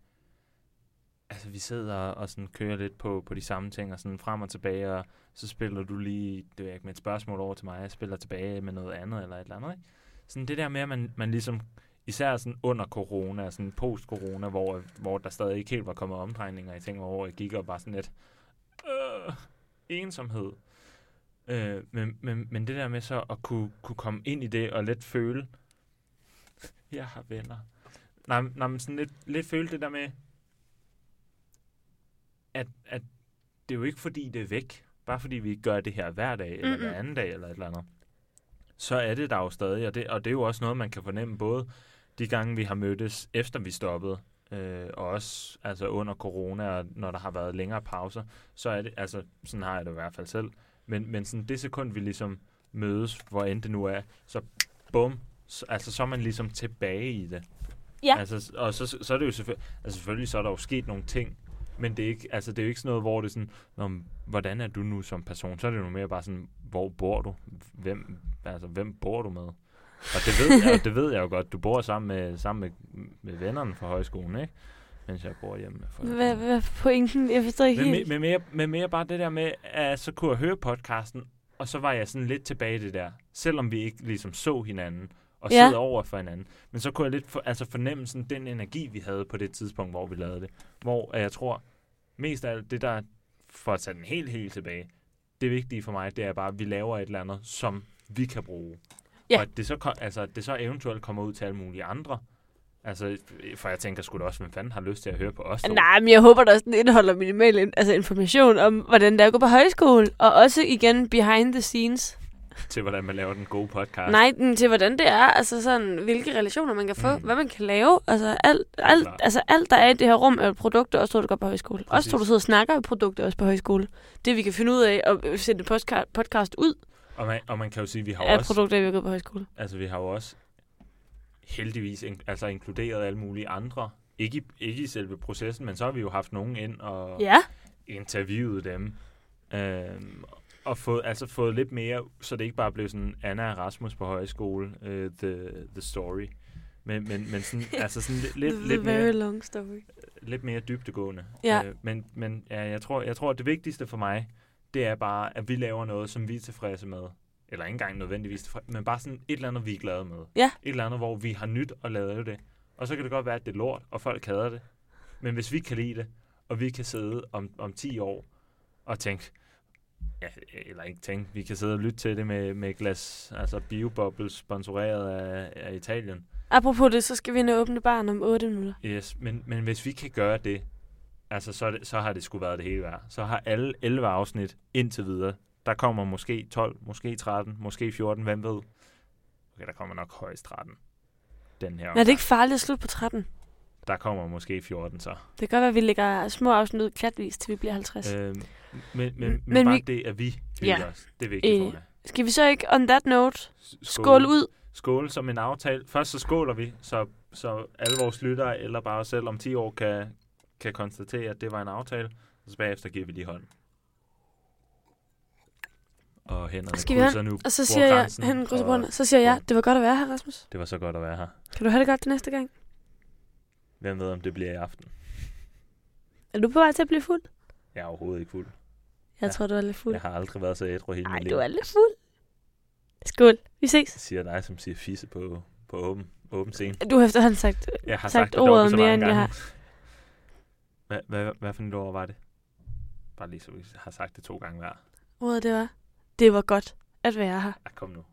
B: Altså, vi sidder og sådan kører lidt på, på de samme ting, og sådan frem og tilbage, og så spiller du lige, det ved jeg ikke, med et spørgsmål over til mig, jeg spiller tilbage med noget andet, eller et eller andet, ikke? Sådan det der med, at man, man ligesom, især sådan under corona, sådan post-corona, hvor, hvor der stadig ikke helt var kommet omdrejninger i ting, hvor jeg gik og bare sådan lidt, øh, ensomhed. Øh, men, men, men det der med så at kunne, kunne komme ind i det, og lidt føle, jeg har venner. Nej, nej men sådan lidt, lidt føle det der med, at, at det er jo ikke fordi, det er væk. Bare fordi vi gør det her hver dag, eller
A: Mm-mm.
B: hver anden dag, eller et eller andet. Så er det der jo stadig, og det, og det er jo også noget, man kan fornemme både de gange, vi har mødtes, efter vi stoppede, øh, og også altså under corona, og når der har været længere pauser, så er det, altså sådan har jeg det i hvert fald selv, men, men sådan det sekund, vi ligesom mødes, hvor end det nu er, så bum, så, altså så er man ligesom tilbage i det.
A: Ja.
B: Altså, og så, så er det jo selvfølgelig, altså selvfølgelig så er der jo sket nogle ting, men det er, ikke, altså det er jo ikke sådan noget, hvor det er sådan, hvordan er du nu som person? Så er det jo mere bare sådan, hvor bor du? Hvem, altså, hvem bor du med? Og det ved, jeg, det ved jeg jo godt. Du bor sammen med, sammen med, med vennerne fra højskolen, ikke? Mens jeg bor hjemme.
A: Hvad, hvad er pointen? Jeg forstår ikke
B: Men,
A: helt.
B: med, med, mere, med mere bare det der med, at så kunne jeg høre podcasten, og så var jeg sådan lidt tilbage i det der. Selvom vi ikke ligesom så hinanden, og
A: Ja.
B: sidder over for hinanden. Men så kunne jeg lidt for, altså fornemme sådan den energi, vi havde på det tidspunkt, hvor vi lavede det. Hvor jeg tror, mest af alt det der, for at tage den helt, helt tilbage, det vigtige for mig, det er bare, at vi laver et eller andet, som vi kan bruge.
A: Ja.
B: Og at det så, altså, at det så eventuelt kommer ud til alle mulige andre. Altså, for jeg tænker sgu da også, hvem fanden har lyst til at høre på os to?
A: Nej, men jeg håber, der sådan indeholder minimal in- altså information om, hvordan det er at gå på højskole. Og også igen behind the scenes.
B: Til hvordan man laver den gode podcast.
A: Nej, men til hvordan det er. Altså sådan, hvilke relationer man kan få.
B: Mm.
A: Hvad man kan lave. Altså alt, alt, altså alt, der er i det her rum, er produkter, også tror du går på højskole. Også
B: Præcis.
A: tror du sidder og snakker om produkter, også på højskole. Det vi kan finde ud af at sende en postka- podcast ud
B: Og man, og man kan jo sige, at vi har jo også,
A: produkter, vi har gået på højskole.
B: altså, vi har jo også heldigvis in, altså, inkluderet alle mulige andre. Ikke i, ikke i selve processen, men så har vi jo haft nogen ind og
A: Ja.
B: interviewet dem. Øhm, og fået, altså fået lidt mere, så det ikke bare blev sådan Anna og Rasmus på højskole, uh, the, the story. Men, men, men sådan, [laughs] altså sådan lidt, lidt, lidt,
A: very
B: mere,
A: long story.
B: lidt mere dybtegående.
A: Ja.
B: Øh, men men ja, jeg, tror, jeg tror, at det vigtigste for mig, det er bare, at vi laver noget, som vi er tilfredse med. Eller ikke engang nødvendigvis tilfredse, men bare sådan et eller andet, vi er glade med.
A: Ja.
B: Et eller andet, hvor vi har nyt at lave det. Og så kan det godt være, at det er lort, og folk hader det. Men hvis vi kan lide det, og vi kan sidde om, om 10 år og tænke, ja, eller ikke tænke, vi kan sidde og lytte til det med, med glas, altså biobubbles, sponsoreret af, af Italien.
A: Apropos det, så skal vi og åbne barn om 8 minutter.
B: Yes, men, men hvis vi kan gøre det, altså så, det, så har det sgu været det hele værd. Så har alle 11 afsnit indtil videre. Der kommer måske 12, måske 13, måske 14, hvem ved. Okay, der kommer nok højst 13. Den her
A: Men er det ikke farligt at slutte på 13?
B: Der kommer måske 14 så.
A: Det kan godt være, at vi lægger små afsnit ud klatvis, til vi bliver 50. Øh.
B: Øhm, men men, men,
A: Men
B: bare
A: vi-
B: det, at vi hygger
A: Ja.
B: os, det er vigtigt for
A: Øh,
B: mig.
A: Skal vi så ikke, on that note,
B: S-
A: skåle ud?
B: Skål som en aftale. Først så skåler vi, så, så alle vores lyttere, eller bare os selv om 10 år, kan, kan konstatere, at det var en aftale. Og så bagefter giver vi lige hånd. Og hænderne
A: Skal vi
B: krydser nu
A: Og så siger jeg, hen krydser
B: og
A: bordene. Så siger jeg, det var godt at være her, Rasmus.
B: Det var så godt at være her.
A: Kan du have det godt det næste gang?
B: Hvem ved, om det bliver i aften?
A: Er du på vej til at blive fuld?
B: Jeg er overhovedet ikke fuld.
A: Jeg
B: Ja.
A: tror, du er lidt fuld.
B: Jeg har aldrig været så ædru hele
A: Nej,
B: mit liv.
A: du er lidt fuld. Skål. Vi ses.
B: Det siger dig, som siger fisse på, på åben, åben scene.
A: Du har efterhånden sagt,
B: Jeg har
A: sagt
B: sagt, det
A: ordet mere, end jeg har.
B: Hvad, hvad, hvad for et ord var det? Bare lige så vi har sagt det to gange hver.
A: ordet det var, det var godt at være her.
B: Ah, kom nu.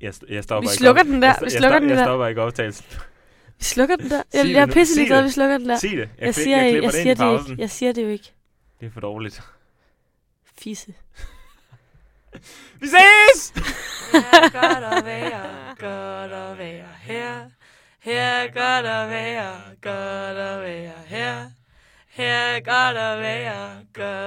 B: Jeg, jeg stopper
A: Vi
B: ikke
A: slukker
B: op-
A: den der.
B: Jeg,
A: Vi
B: jeg,
A: slukker
B: stop-
A: den
B: jeg
A: der.
B: stopper ikke optagelsen.
A: Vi slukker den der. Jeg, jeg er pisselig glad, vi slukker den der.
B: Sig det. Jeg,
A: Jeg
B: jeg,
A: siger,
B: jeg
A: jeg, jeg, siger det ikke. Jeg siger det jo ikke.
B: Det er for dårligt.
A: Fisse. [laughs]
B: Vi ses!
A: godt at være, godt at være her. Her er godt at være, godt at være her. Her er godt at være, godt